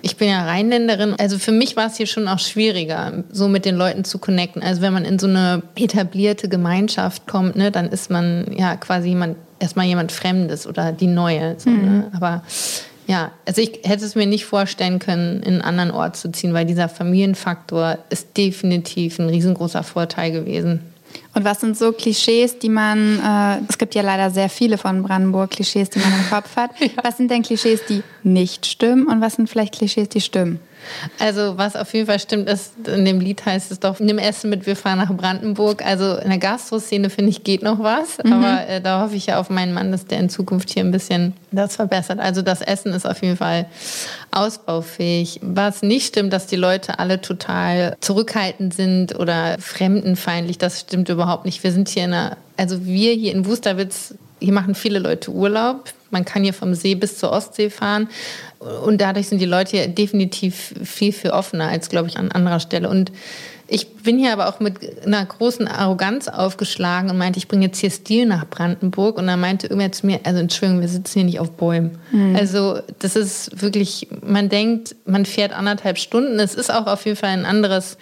ich bin ja Rheinländerin. Also für mich war es hier schon auch schwieriger, so mit den Leuten zu connecten. Also wenn man in so eine etablierte Gemeinschaft kommt, ne, dann ist man ja quasi jemand, erstmal jemand Fremdes oder die Neue. So, ne? mhm. ne? Aber ja, also ich hätte es mir nicht vorstellen können, in einen anderen Ort zu ziehen, weil dieser Familienfaktor ist definitiv ein riesengroßer Vorteil gewesen. Und was sind so Klischees, die man, äh, es gibt ja leider sehr viele von Brandenburg, Klischees, die man im Kopf hat. Ja. Was sind denn Klischees, die nicht stimmen und was sind vielleicht Klischees, die stimmen? Also was auf jeden Fall stimmt, ist, in dem Lied heißt es doch, nimm Essen mit, wir fahren nach Brandenburg. Also in der Gastroszene finde ich geht noch was, mhm. aber äh, da hoffe ich ja auf meinen Mann, dass der in Zukunft hier ein bisschen das verbessert. Also das Essen ist auf jeden Fall ausbaufähig. Was nicht stimmt, dass die Leute alle total zurückhaltend sind oder fremdenfeindlich, das stimmt überhaupt nicht. Wir sind hier in einer, also wir hier in Wusterwitz, hier machen viele Leute Urlaub. Man kann hier vom See bis zur Ostsee fahren. Und dadurch sind die Leute hier definitiv viel, viel offener als, glaube ich, an anderer Stelle. Und ich bin hier aber auch mit einer großen Arroganz aufgeschlagen und meinte, ich bringe jetzt hier Stil nach Brandenburg. Und dann meinte irgendwer zu mir, also Entschuldigung, wir sitzen hier nicht auf Bäumen. Mhm. Also das ist wirklich, man denkt, man fährt anderthalb Stunden. Es ist auch auf jeden Fall ein anderes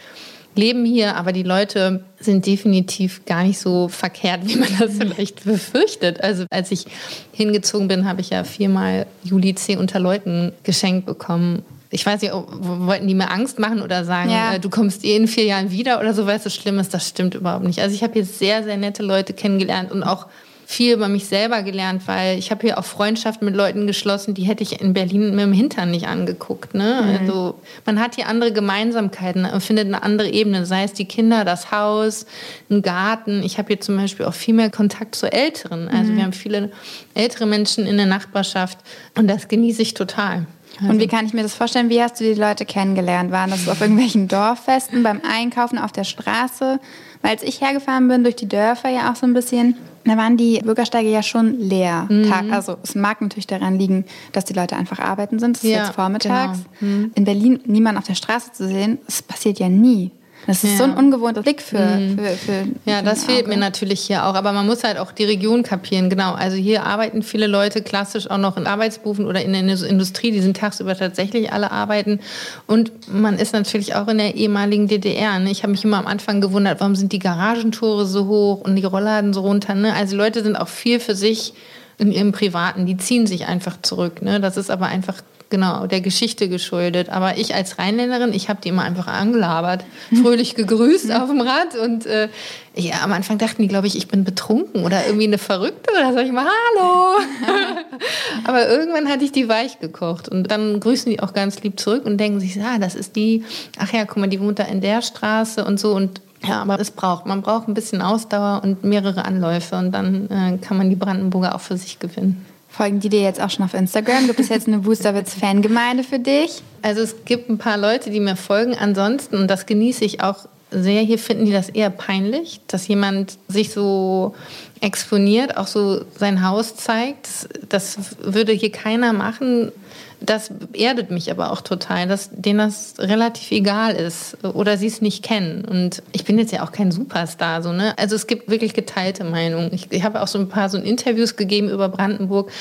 Leben hier, aber die Leute sind definitiv gar nicht so verkehrt, wie man das vielleicht befürchtet. Also als ich hingezogen bin, habe ich ja viermal Juli C unter Leuten geschenkt bekommen. Ich weiß nicht, wollten die mir Angst machen oder sagen, ja. äh, du kommst eh in vier Jahren wieder oder so, weil es so schlimm ist. Das stimmt überhaupt nicht. Also ich habe hier sehr, sehr nette Leute kennengelernt und auch viel über mich selber gelernt, weil ich habe hier auch Freundschaften mit Leuten geschlossen, die hätte ich in Berlin mit dem Hintern nicht angeguckt. Ne? Mhm. Also man hat hier andere Gemeinsamkeiten, findet eine andere Ebene, sei es die Kinder, das Haus, ein Garten. Ich habe hier zum Beispiel auch viel mehr Kontakt zu Älteren. Also mhm. wir haben viele ältere Menschen in der Nachbarschaft und das genieße ich total. Also. Und wie kann ich mir das vorstellen? Wie hast du die Leute kennengelernt? Waren das auf irgendwelchen Dorffesten, beim Einkaufen auf der Straße? Weil als ich hergefahren bin, durch die Dörfer ja auch so ein bisschen, da waren die Bürgersteige ja schon leer. Mhm. Tag, also es mag natürlich daran liegen, dass die Leute einfach arbeiten sind. Das ist ja, jetzt vormittags. Genau. Mhm. In Berlin niemand auf der Straße zu sehen, das passiert ja nie. Das ist Ja. so ein ungewohnter Blick für. Mhm. für, für Ja, das fehlt mir natürlich hier auch. Aber man muss halt auch die Region kapieren. Genau. Also hier arbeiten viele Leute klassisch auch noch in Arbeitsberufen oder in der Indus- Industrie. Die sind tagsüber tatsächlich alle arbeiten. Und man ist natürlich auch in der ehemaligen DDR. Ne? Ich habe mich immer am Anfang gewundert, warum sind die Garagentore so hoch und die Rollladen so runter. Ne? Also Leute sind auch viel für sich in ihrem Privaten. Die ziehen sich einfach zurück. Ne? Das ist aber einfach genau der Geschichte geschuldet. Aber ich als Rheinländerin, ich habe die immer einfach angelabert, fröhlich gegrüßt auf dem Rad und äh, ja, am Anfang dachten die, glaube ich, ich bin betrunken oder irgendwie eine Verrückte oder sag ich mal Hallo. Aber irgendwann hatte ich die weich gekocht und dann grüßen die auch ganz lieb zurück und denken sich, ah, das ist die, ach ja, guck mal, die wohnt da in der Straße und so und ja, aber es braucht, man braucht ein bisschen Ausdauer und mehrere Anläufe und dann äh, kann man die Brandenburger auch für sich gewinnen. Folgen die dir jetzt auch schon auf Instagram? Gibt es jetzt eine Boosterwitz-Fangemeinde für dich? Also es gibt ein paar Leute, die mir folgen. Ansonsten, und das genieße ich auch sehr, hier finden die das eher peinlich, dass jemand sich so exponiert, auch so sein Haus zeigt. Das, das würde hier keiner machen. Das erdet mich aber auch total, dass denen das relativ egal ist oder sie es nicht kennen. Und ich bin jetzt ja auch kein Superstar, so, ne? Also es gibt wirklich geteilte Meinungen. Ich, ich habe auch so ein paar so Interviews gegeben über Brandenburg.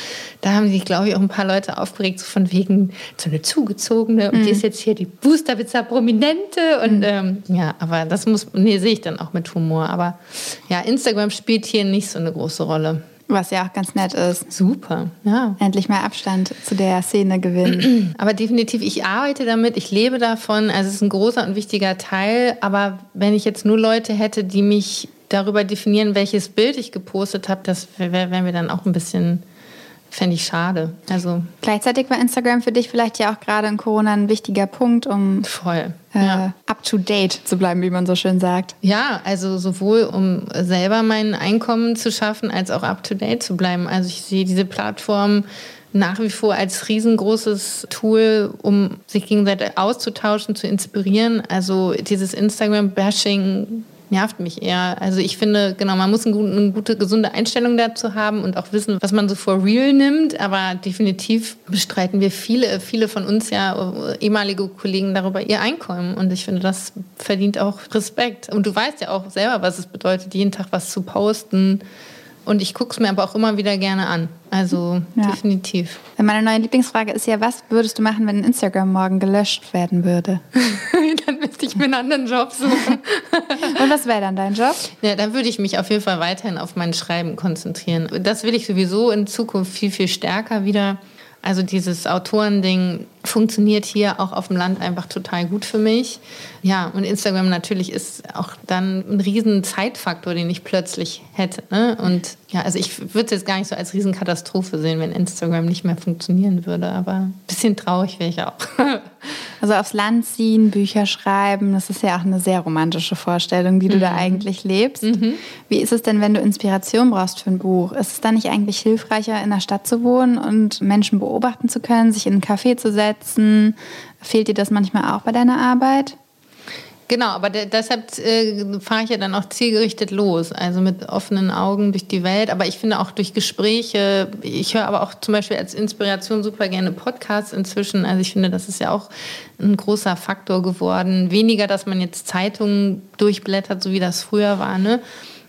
Da haben sich, glaube ich, auch ein paar Leute aufgeregt, so von wegen so eine zugezogene und die ist jetzt hier die Boosterwitzer Prominente. Und ähm, ja, aber das muss, nee, sehe ich dann auch mit Humor. Aber ja, Instagram spielt hier nicht so eine große Rolle. Was ja auch ganz nett ist. Super, ja. Endlich mal Abstand zu der Szene gewinnen. Aber definitiv, ich arbeite damit, ich lebe davon. Also es ist ein großer und wichtiger Teil. Aber wenn ich jetzt nur Leute hätte, die mich darüber definieren, welches Bild ich gepostet habe, das wäre wär mir dann auch ein bisschen, fände ich schade. Also Gleichzeitig war Instagram für dich vielleicht ja auch gerade in Corona ein wichtiger Punkt, um voll. äh, Ja. up to date zu bleiben, wie man so schön sagt. Ja, also sowohl um selber mein Einkommen zu schaffen, als auch up-to-date zu bleiben. Also ich sehe diese Plattform nach wie vor als riesengroßes Tool, um sich gegenseitig auszutauschen, zu inspirieren. Also dieses Instagram-Bashing nervt mich eher. Also ich finde, genau, man muss eine gute, gesunde Einstellung dazu haben und auch wissen, was man so for real nimmt. Aber definitiv bestreiten wir viele, viele von uns ja, äh, ehemalige Kollegen darüber ihr Einkommen. Und ich finde, das verdient auch Respekt. Und du weißt ja auch selber, was es bedeutet, jeden Tag was zu posten. Und ich gucke es mir aber auch immer wieder gerne an. Also Ja. definitiv. Meine neue Lieblingsfrage ist ja, was würdest du machen, wenn Instagram morgen gelöscht werden würde? Dann müsste ich mir einen anderen Job suchen. Und was wäre dann dein Job? Ja, dann würde ich mich auf jeden Fall weiterhin auf mein Schreiben konzentrieren. Das will ich sowieso in Zukunft viel, viel stärker wieder. Also dieses Autorending funktioniert hier auch auf dem Land einfach total gut für mich. Ja, und Instagram natürlich ist auch dann ein riesen Zeitfaktor, den ich plötzlich hätte. Ne? Und ja, also ich würde es jetzt gar nicht so als Riesenkatastrophe sehen, wenn Instagram nicht mehr funktionieren würde. Aber ein bisschen traurig wäre ich auch. Also aufs Land ziehen, Bücher schreiben, das ist ja auch eine sehr romantische Vorstellung, die du da eigentlich lebst. Wie ist es denn, wenn du Inspiration brauchst für ein Buch? Ist es dann nicht eigentlich hilfreicher, in der Stadt zu wohnen und Menschen beobachten zu können, sich in einen Café zu setzen? Fehlt dir das manchmal auch bei deiner Arbeit? Genau, aber de deshalb äh, fahre ich ja dann auch zielgerichtet los, also mit offenen Augen durch die Welt. Aber ich finde auch durch Gespräche, ich höre aber auch zum Beispiel als Inspiration super gerne Podcasts inzwischen. Also ich finde, das ist ja auch ein großer Faktor geworden. Weniger, dass man jetzt Zeitungen durchblättert, so wie das früher war, ne?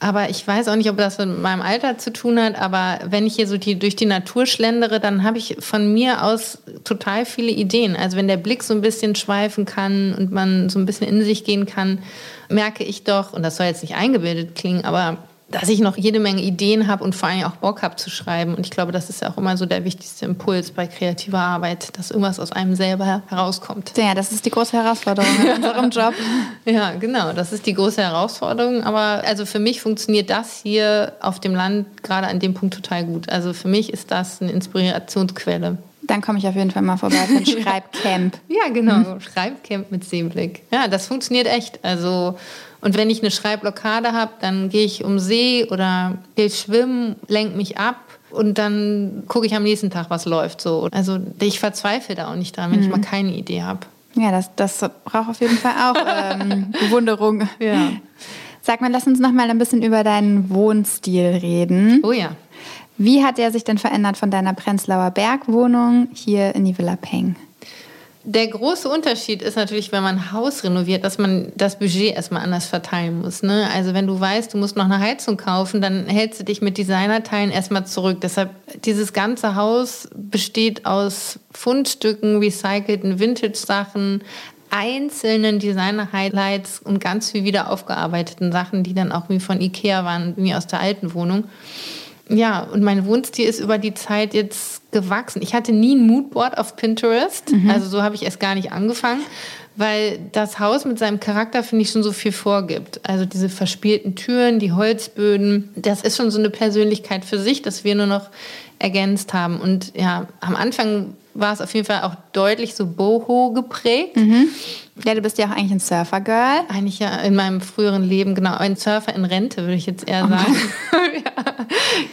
Aber ich weiß auch nicht, ob das mit meinem Alter zu tun hat. Aber wenn ich hier so die, durch die Natur schlendere, dann habe ich von mir aus total viele Ideen. Also wenn der Blick so ein bisschen schweifen kann und man so ein bisschen in sich gehen kann, merke ich doch, und das soll jetzt nicht eingebildet klingen, aber dass ich noch jede Menge Ideen habe und vor allem auch Bock habe zu schreiben. Und ich glaube, das ist ja auch immer so der wichtigste Impuls bei kreativer Arbeit, dass irgendwas aus einem selber herauskommt. Ja, das ist die große Herausforderung in unserem Job. Ja, genau. Das ist die große Herausforderung. Aber also für mich funktioniert das hier auf dem Land gerade an dem Punkt total gut. Also für mich ist das eine Inspirationsquelle. Dann komme ich auf jeden Fall mal vorbei für ein Schreibcamp. Ja, genau. Schreibcamp mit Seeblick. Ja, das funktioniert echt. Also und wenn ich eine Schreibblockade habe, dann gehe ich um See oder gehe schwimmen, lenke mich ab. Und dann gucke ich am nächsten Tag, was läuft so. Also ich verzweifle da auch nicht dran, wenn ich mal keine Idee habe. Ja, das, das braucht auf jeden Fall auch ähm, Bewunderung. Ja. Sag mal, lass uns noch mal ein bisschen über deinen Wohnstil reden. Oh ja. Wie hat der sich denn verändert von deiner Prenzlauer Bergwohnung hier in die Villa Peng? Der große Unterschied ist natürlich, wenn man ein Haus renoviert, dass man das Budget erstmal anders verteilen muss. Ne? Also wenn du weißt, du musst noch eine Heizung kaufen, dann hältst du dich mit Designerteilen erstmal zurück. Deshalb, dieses ganze Haus besteht aus Fundstücken, recycelten Vintage-Sachen, einzelnen Designer-Highlights und ganz viel wieder aufgearbeiteten Sachen, die dann auch wie von Ikea waren, wie aus der alten Wohnung. Ja, und mein Wohnstil ist über die Zeit jetzt gewachsen. Ich hatte nie ein Moodboard auf Pinterest, mhm. also so habe ich erst gar nicht angefangen, weil das Haus mit seinem Charakter, finde ich, schon so viel vorgibt. Also diese verspielten Türen, die Holzböden, das ist schon so eine Persönlichkeit für sich, dass wir nur noch ergänzt haben. Und ja, am Anfang war es auf jeden Fall auch deutlich so boho geprägt. Mhm. Ja, du bist ja auch eigentlich ein Surfer-Girl. Eigentlich ja in meinem früheren Leben, genau. Ein Surfer in Rente, würde ich jetzt eher oh sagen. ja.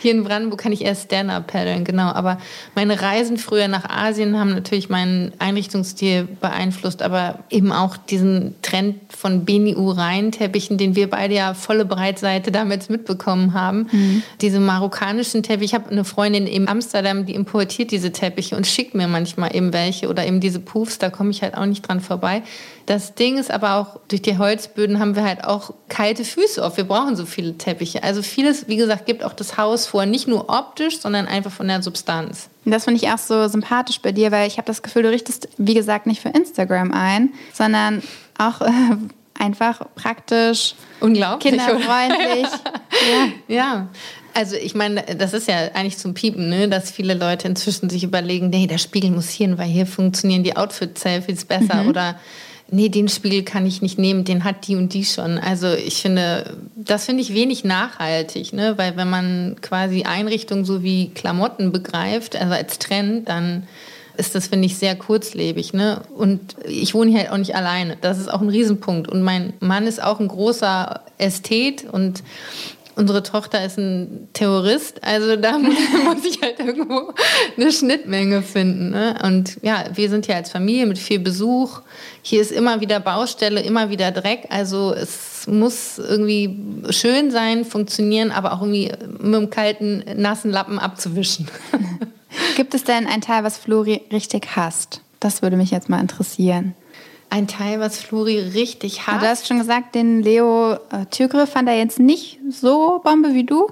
Hier in Brandenburg kann ich eher Stand-Up paddeln, genau. Aber meine Reisen früher nach Asien haben natürlich meinen Einrichtungsstil beeinflusst, aber eben auch diesen Trend von Beni-U-Reihenteppichen, den wir beide ja volle Breitseite damals mitbekommen haben. Mhm. Diese marokkanischen Teppiche. Ich habe eine Freundin in Amsterdam, die importiert diese Teppiche und schickt mir manchmal eben welche oder eben diese Puffs, da komme ich halt auch nicht dran vorbei. Das Ding ist aber auch, durch die Holzböden haben wir halt auch kalte Füße auf. Wir brauchen so viele Teppiche. Also vieles, wie gesagt, gibt auch das Haus vor, nicht nur optisch, sondern einfach von der Substanz. Das finde ich auch so sympathisch bei dir, weil ich habe das Gefühl, du richtest, wie gesagt, nicht für Instagram ein, sondern auch äh, einfach praktisch, unglaublich, kinderfreundlich. ja. ja. Also ich meine, das ist ja eigentlich zum Piepen, ne? dass viele Leute inzwischen sich überlegen, nee, der Spiegel muss hier, weil hier funktionieren die Outfit-Selfies besser mhm. oder nee, den Spiegel kann ich nicht nehmen, den hat die und die schon. Also ich finde, das finde ich wenig nachhaltig, ne? weil wenn man quasi Einrichtungen so wie Klamotten begreift, also als Trend, dann ist das, finde ich, sehr kurzlebig. Ne? Und ich wohne hier halt auch nicht alleine. Das ist auch ein Riesenpunkt. Und mein Mann ist auch ein großer Ästhet und unsere Tochter ist ein Terrorist, also da muss ich halt irgendwo eine Schnittmenge finden. Ne? Und ja, wir sind hier als Familie mit viel Besuch. Hier ist immer wieder Baustelle, immer wieder Dreck. Also es muss irgendwie schön sein, funktionieren, aber auch irgendwie mit einem kalten, nassen Lappen abzuwischen. Gibt es denn ein Teil, was Flori richtig hasst? Das würde mich jetzt mal interessieren ein Teil, was Flori richtig hat. Du hast schon gesagt, den Leo äh, Türgriff fand er jetzt nicht so Bombe wie du.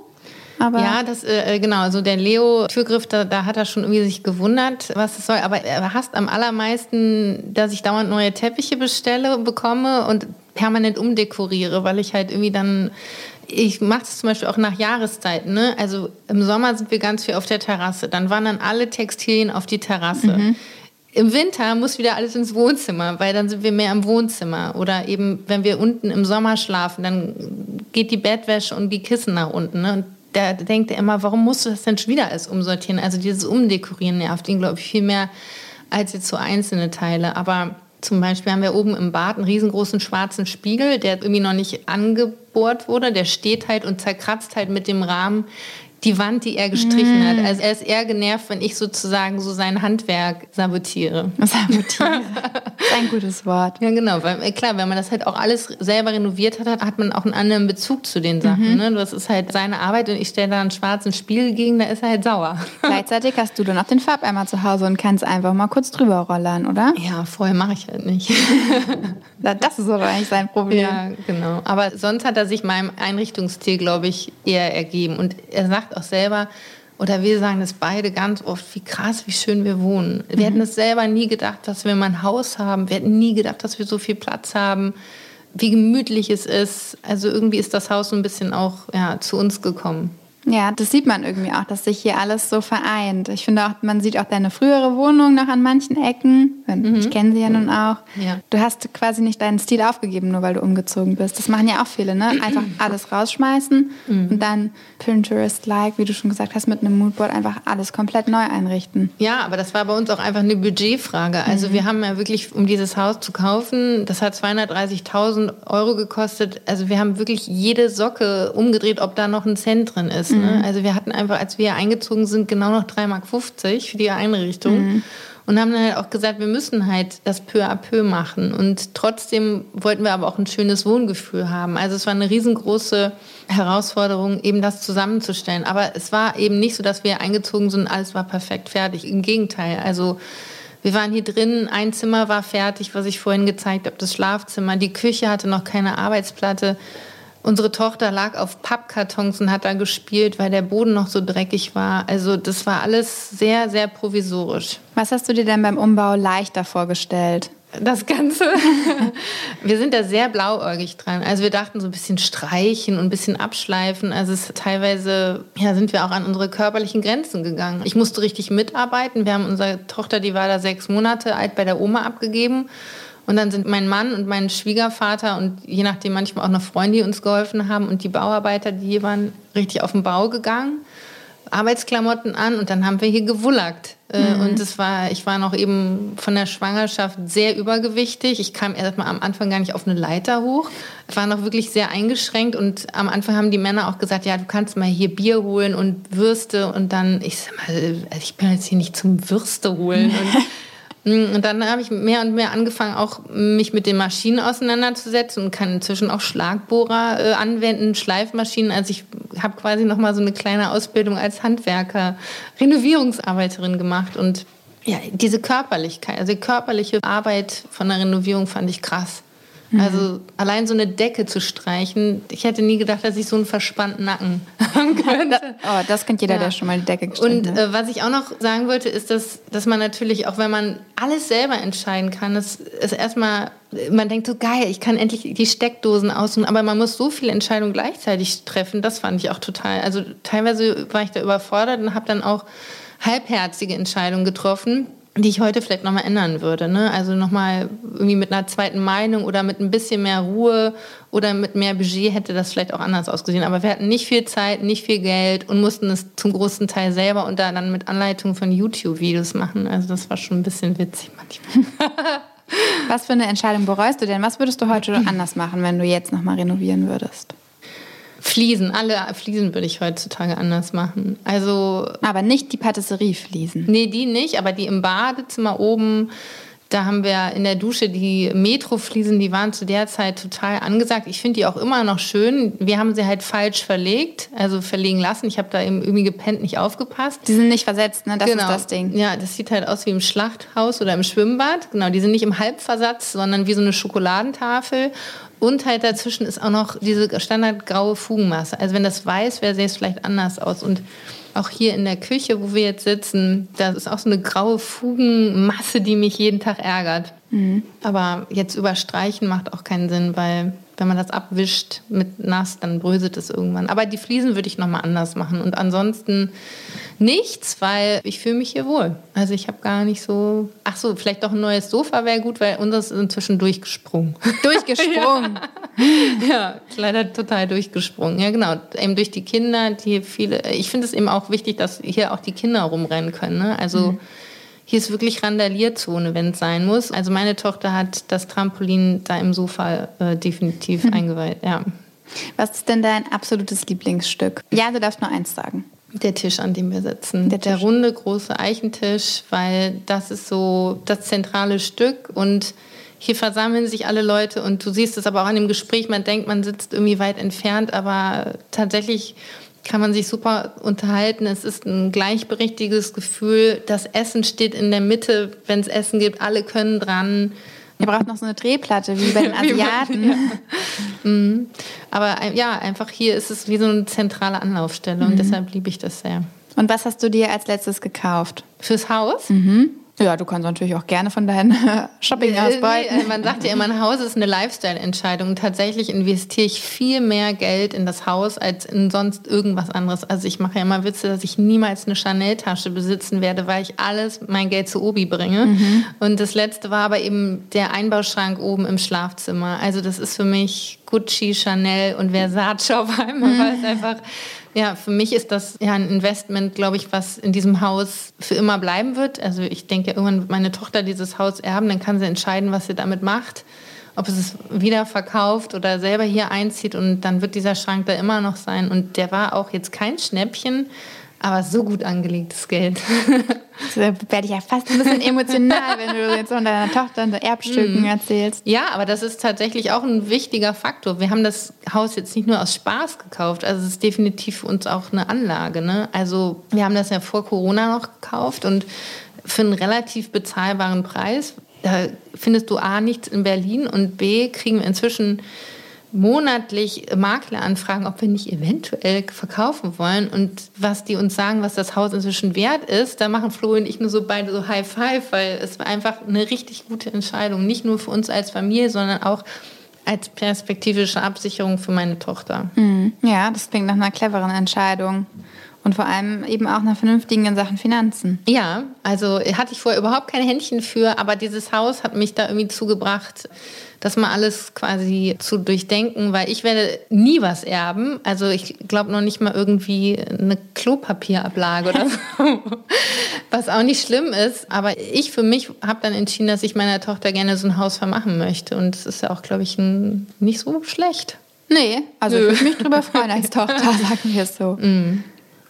Aber ja, das äh, äh, genau. Also der Leo Türgriff, da, da hat er schon irgendwie sich gewundert, was es soll. Aber er hasst am allermeisten, dass ich dauernd neue Teppiche bestelle, bekomme und permanent umdekoriere, weil ich halt irgendwie dann ich mache das zum Beispiel auch nach Jahreszeiten. Ne? Also im Sommer sind wir ganz viel auf der Terrasse. Dann wandern alle Textilien auf die Terrasse. Mhm. Im Winter muss wieder alles ins Wohnzimmer, weil dann sind wir mehr im Wohnzimmer. Oder eben, wenn wir unten im Sommer schlafen, dann geht die Bettwäsche und die Kissen nach unten. Ne? Und da denkt er immer, warum musst du das denn schon wieder alles umsortieren? Also dieses Umdekorieren nervt ihn, glaube ich, viel mehr als jetzt so einzelne Teile. Aber zum Beispiel haben wir oben im Bad einen riesengroßen schwarzen Spiegel, der irgendwie noch nicht angebohrt wurde. Der steht halt und zerkratzt halt mit dem Rahmen die Wand, die er gestrichen mm. hat. Also er ist eher genervt, wenn ich sozusagen so sein Handwerk sabotiere. Sabotiere. ein gutes Wort. Ja, genau. Weil äh, klar, wenn man das halt auch alles selber renoviert hat, hat man auch einen anderen Bezug zu den Sachen. Mhm. Ne? Das ist halt seine Arbeit und ich stelle da einen schwarzen Spiegel gegen, da ist er halt sauer. Gleichzeitig hast du dann auch den Farbeimer zu Hause und kannst einfach mal kurz drüber rollern, oder? Ja, vorher mache ich halt nicht. das ist aber eigentlich sein Problem. Ja, genau. Aber sonst hat er sich meinem Einrichtungsstil, glaube ich, eher ergeben. Und er sagt auch selber, oder wir sagen das beide ganz oft, wie krass, wie schön wir wohnen. Wir mhm. hätten es selber nie gedacht, dass wir mal ein Haus haben. Wir hätten nie gedacht, dass wir so viel Platz haben, wie gemütlich es ist. Also irgendwie ist das Haus so ein bisschen auch ja, zu uns gekommen. Ja, das sieht man irgendwie auch, dass sich hier alles so vereint. Ich finde auch, man sieht auch deine frühere Wohnung noch an manchen Ecken. Mhm. Ich kenne sie ja nun auch. Ja. Du hast quasi nicht deinen Stil aufgegeben, nur weil du umgezogen bist. Das machen ja auch viele, ne? Einfach alles rausschmeißen mhm. und dann Pinterest-like, wie du schon gesagt hast, mit einem Moodboard einfach alles komplett neu einrichten. Ja, aber das war bei uns auch einfach eine Budgetfrage. Also mhm. wir haben ja wirklich, um dieses Haus zu kaufen, das hat 230.000 Euro gekostet. Also wir haben wirklich jede Socke umgedreht, ob da noch ein Cent drin ist. Ne? Mhm. Also wir hatten einfach, als wir eingezogen sind, genau noch 3,50 Mark für die Einrichtung. Mhm. Und haben dann halt auch gesagt, wir müssen halt das peu à peu machen. Und trotzdem wollten wir aber auch ein schönes Wohngefühl haben. Also es war eine riesengroße Herausforderung, eben das zusammenzustellen. Aber es war eben nicht so, dass wir eingezogen sind und alles war perfekt fertig. Im Gegenteil. Also Wir waren hier drin, ein Zimmer war fertig, was ich vorhin gezeigt habe, das Schlafzimmer. Die Küche hatte noch keine Arbeitsplatte. Unsere Tochter lag auf Pappkartons und hat da gespielt, weil der Boden noch so dreckig war. Also das war alles sehr, sehr provisorisch. Was hast du dir denn beim Umbau leichter vorgestellt? das Ganze. wir sind da sehr blauäugig dran. Also wir dachten so ein bisschen streichen und ein bisschen abschleifen. Also es teilweise ja, sind wir auch an unsere körperlichen Grenzen gegangen. Ich musste richtig mitarbeiten. Wir haben unsere Tochter, die war da sechs Monate alt, bei der Oma abgegeben. Und dann sind mein Mann und mein Schwiegervater und je nachdem manchmal auch noch Freunde, die uns geholfen haben und die Bauarbeiter, die hier waren, richtig auf den Bau gegangen. Arbeitsklamotten an und dann haben wir hier gewullackt. Äh, mhm. Und es war, ich war noch eben von der Schwangerschaft sehr übergewichtig. Ich kam erst mal am Anfang gar nicht auf eine Leiter hoch. Ich war noch wirklich sehr eingeschränkt und am Anfang haben die Männer auch gesagt, ja, du kannst mal hier Bier holen und Würste und dann, ich sag mal, also ich bin jetzt hier nicht zum Würste holen. Und und dann habe ich mehr und mehr angefangen, auch mich mit den Maschinen auseinanderzusetzen und kann inzwischen auch Schlagbohrer äh, anwenden, Schleifmaschinen. Also ich habe quasi noch mal so eine kleine Ausbildung als Handwerker, Renovierungsarbeiterin gemacht und ja, diese Körperlichkeit, also die körperliche Arbeit von der Renovierung fand ich krass. Mhm. Also allein so eine Decke zu streichen, ich hätte nie gedacht, dass ich so einen verspannten Nacken haben könnte. oh, das kennt jeder, ja. der schon mal die Decke gestrichen hat. Und äh, was ich auch noch sagen wollte, ist, dass, dass man natürlich, auch wenn man alles selber entscheiden kann, das ist erstmal, man denkt so, geil, ich kann endlich die Steckdosen aussuchen, aber man muss so viele Entscheidungen gleichzeitig treffen, das fand ich auch total. Also teilweise war ich da überfordert und habe dann auch halbherzige Entscheidungen getroffen die ich heute vielleicht nochmal ändern würde. Ne? Also nochmal irgendwie mit einer zweiten Meinung oder mit ein bisschen mehr Ruhe oder mit mehr Budget hätte das vielleicht auch anders ausgesehen. Aber wir hatten nicht viel Zeit, nicht viel Geld und mussten es zum großen Teil selber und dann mit Anleitung von YouTube-Videos machen. Also das war schon ein bisschen witzig manchmal. Was für eine Entscheidung bereust du denn? Was würdest du heute anders machen, wenn du jetzt nochmal renovieren würdest? Fliesen, alle Fliesen würde ich heutzutage anders machen. Also. Aber nicht die Patisserie-Fliesen. Nee, die nicht, aber die im Badezimmer oben. Da haben wir in der Dusche die Metro-Fliesen, die waren zu der Zeit total angesagt. Ich finde die auch immer noch schön. Wir haben sie halt falsch verlegt, also verlegen lassen. Ich habe da eben irgendwie gepennt, nicht aufgepasst. Die sind nicht versetzt, ne? Das genau. ist das Ding. Ja, das sieht halt aus wie im Schlachthaus oder im Schwimmbad. Genau, die sind nicht im Halbversatz, sondern wie so eine Schokoladentafel. Und halt dazwischen ist auch noch diese standardgraue Fugenmasse. Also wenn das weiß wäre, sähe es vielleicht anders aus. Und auch hier in der Küche, wo wir jetzt sitzen, da ist auch so eine graue Fugenmasse, die mich jeden Tag ärgert. Mhm. Aber jetzt überstreichen macht auch keinen Sinn, weil wenn man das abwischt mit nass, dann bröselt es irgendwann. Aber die Fliesen würde ich nochmal anders machen. Und ansonsten nichts, weil ich fühle mich hier wohl. Also ich habe gar nicht so. Ach so, vielleicht doch ein neues Sofa wäre gut, weil unseres ist inzwischen durchgesprungen. Durchgesprungen? ja. ja, leider total durchgesprungen. Ja, genau. Eben durch die Kinder, die viele. Ich finde es eben auch wichtig, dass hier auch die Kinder rumrennen können. Ne? Also. Mhm hier ist wirklich Randalierzone, wenn es sein muss. Also meine Tochter hat das Trampolin da im Sofa äh, definitiv mhm. eingeweiht, ja. Was ist denn dein absolutes Lieblingsstück? Ja, du darfst nur eins sagen. Der Tisch, an dem wir sitzen. Der, der, runde, große Eichentisch, weil das ist so das zentrale Stück und hier versammeln sich alle Leute und du siehst es aber auch an dem Gespräch, man denkt, man sitzt irgendwie weit entfernt, aber tatsächlich kann man sich super unterhalten. Es ist ein gleichberechtigtes Gefühl. Das Essen steht in der Mitte, wenn es Essen gibt. Alle können dran. Ihr braucht noch so eine Drehplatte, wie bei den Asiaten. ja. mhm. Aber äh, ja, einfach hier ist es wie so eine zentrale Anlaufstelle und mhm. deshalb liebe ich das sehr. Und was hast du dir als letztes gekauft? Fürs Haus? Mhm. Ja, du kannst natürlich auch gerne von deinem Shopping ausbeuten. Nee, man sagt ja immer, ein Haus ist eine Lifestyle-Entscheidung. Tatsächlich investiere ich viel mehr Geld in das Haus als in sonst irgendwas anderes. Also ich mache ja immer Witze, dass ich niemals eine Chanel-Tasche besitzen werde, weil ich alles mein Geld zu Obi bringe. Mhm. Und das letzte war aber eben der Einbauschrank oben im Schlafzimmer. Also das ist für mich Gucci, Chanel und Versace auf einmal, mhm. weil es einfach ja, für mich ist das ja ein Investment, glaube ich, was in diesem Haus für immer bleiben wird. Also ich denke, irgendwann wird meine Tochter dieses Haus erben, dann kann sie entscheiden, was sie damit macht. Ob sie es wieder verkauft oder selber hier einzieht und dann wird dieser Schrank da immer noch sein. Und der war auch jetzt kein Schnäppchen, aber so gut angelegtes Geld. So werde ich ja fast ein bisschen emotional, wenn du jetzt von deiner Tochter und Erbstücken mm. erzählst. Ja, aber das ist tatsächlich auch ein wichtiger Faktor. Wir haben das Haus jetzt nicht nur aus Spaß gekauft, also es ist definitiv für uns auch eine Anlage. Ne? Also wir haben das ja vor Corona noch gekauft und für einen relativ bezahlbaren Preis. Da findest du A nichts in Berlin und B kriegen wir inzwischen monatlich Makleranfragen, ob wir nicht eventuell verkaufen wollen und was die uns sagen, was das Haus inzwischen wert ist, da machen Flo und ich nur so beide so High Five, weil es war einfach eine richtig gute Entscheidung, nicht nur für uns als Familie, sondern auch als perspektivische Absicherung für meine Tochter. Mhm. Ja, das klingt nach einer cleveren Entscheidung. Und vor allem eben auch nach vernünftigen in Sachen Finanzen. Ja, also hatte ich vorher überhaupt kein Händchen für, aber dieses Haus hat mich da irgendwie zugebracht, das mal alles quasi zu durchdenken, weil ich werde nie was erben. Also ich glaube noch nicht mal irgendwie eine Klopapierablage oder so, was auch nicht schlimm ist. Aber ich für mich habe dann entschieden, dass ich meiner Tochter gerne so ein Haus vermachen möchte. Und das ist ja auch, glaube ich, ein, nicht so schlecht. Nee, also Nö. ich würde mich drüber freuen als Tochter, sagen wir es so. Mm.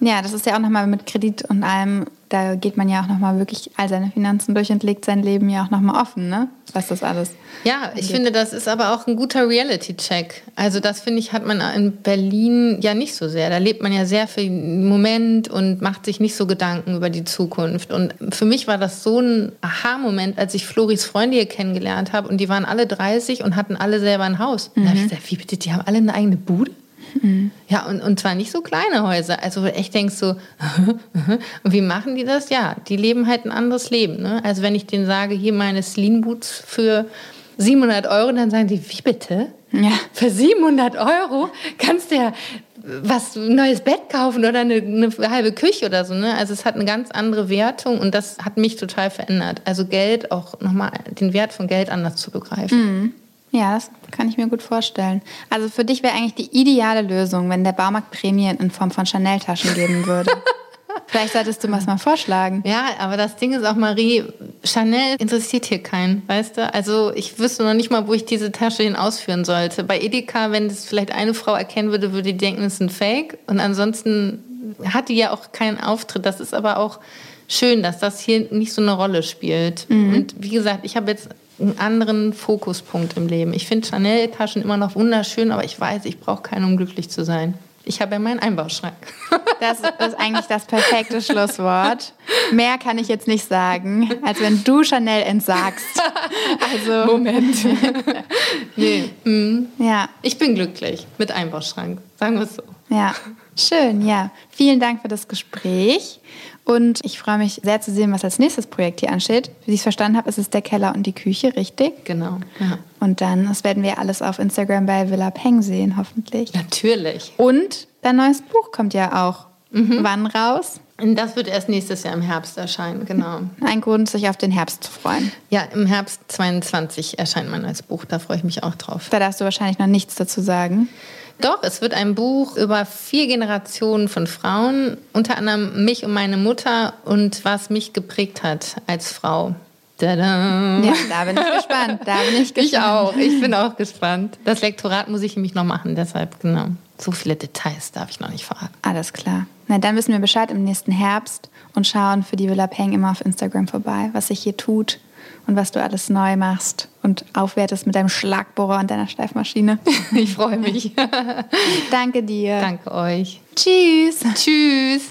Ja, das ist ja auch nochmal mit Kredit und allem, da geht man ja auch nochmal wirklich all seine Finanzen durch und legt sein Leben ja auch nochmal offen, ne? Was das alles. Ja, ich finde, das ist aber auch ein guter Reality-Check. Also das finde ich, hat man in Berlin ja nicht so sehr. Da lebt man ja sehr viel im Moment und macht sich nicht so Gedanken über die Zukunft. Und für mich war das so ein Aha-Moment, als ich Floris Freunde hier kennengelernt habe und die waren alle 30 und hatten alle selber ein Haus. Mhm. Da habe ich gesagt, wie bitte, die haben alle eine eigene Bude? Mhm. Ja, und, und zwar nicht so kleine Häuser. Also echt denkst du, und wie machen die das? Ja, die leben halt ein anderes Leben. Ne? Also wenn ich denen sage, hier meine Sleen Boots für 700 Euro, dann sagen die, wie bitte? Ja. Für 700 Euro kannst du ja was ein neues Bett kaufen oder eine, eine, halbe Küche oder so. Ne? Also es hat eine ganz andere Wertung und das hat mich total verändert. Also Geld auch nochmal den Wert von Geld anders zu begreifen. Mhm. Ja, das kann ich mir gut vorstellen. Also für dich wäre eigentlich die ideale Lösung, wenn der Baumarkt Prämien in Form von Chanel-Taschen geben würde. Vielleicht solltest du was mal vorschlagen. Ja, aber das Ding ist auch, Marie, Chanel interessiert hier keinen, weißt du? Also ich wüsste noch nicht mal, wo ich diese Tasche hin ausführen sollte. Bei Edeka, wenn das vielleicht eine Frau erkennen würde, würde die denken, es ist ein Fake. Und ansonsten hat die ja auch keinen Auftritt. Das ist aber auch schön, dass das hier nicht so eine Rolle spielt. Mhm. Und wie gesagt, ich habe jetzt einen anderen Fokuspunkt im Leben. Ich finde Chanel-Taschen immer noch wunderschön, aber ich weiß, ich brauche keinen, um glücklich zu sein. Ich habe ja meinen Einbauschrank. Das ist eigentlich das perfekte Schlusswort. Mehr kann ich jetzt nicht sagen, als wenn du Chanel entsagst. Also Moment. nee. Mhm. Ja. Ich bin glücklich mit Einbauschrank, sagen wir es so. Ja, schön, ja. Vielen Dank für das Gespräch. Und ich freue mich sehr zu sehen, was als nächstes Projekt hier ansteht. Wie ich es verstanden habe, ist es der Keller und die Küche, richtig? Genau. Ja. Und dann, das werden wir alles auf Instagram bei Villa Peng sehen, hoffentlich. Natürlich. Und dein neues Buch kommt ja auch. Mhm. Wann raus? Das wird erst nächstes Jahr im Herbst erscheinen, genau. Ein Grund, sich auf den Herbst zu freuen. Ja, im Herbst 22 erscheint mein neues Buch, da freue ich mich auch drauf. Da darfst du wahrscheinlich noch nichts dazu sagen. Doch, es wird ein Buch über vier Generationen von Frauen, unter anderem mich und meine Mutter und was mich geprägt hat als Frau. Tada. Ja, da bin ich gespannt. Da bin ich gespannt. Ich auch. Ich bin auch gespannt. Das Lektorat muss ich nämlich noch machen, deshalb genau. So viele Details darf ich noch nicht verraten. Alles klar. Na, dann wissen wir Bescheid im nächsten Herbst und schauen für die Villa Peng immer auf Instagram vorbei, was sich hier tut und was du alles neu machst und aufwertest mit deinem Schlagbohrer und deiner Steifmaschine. Ich freue mich. Danke dir. Danke euch. Tschüss. Tschüss.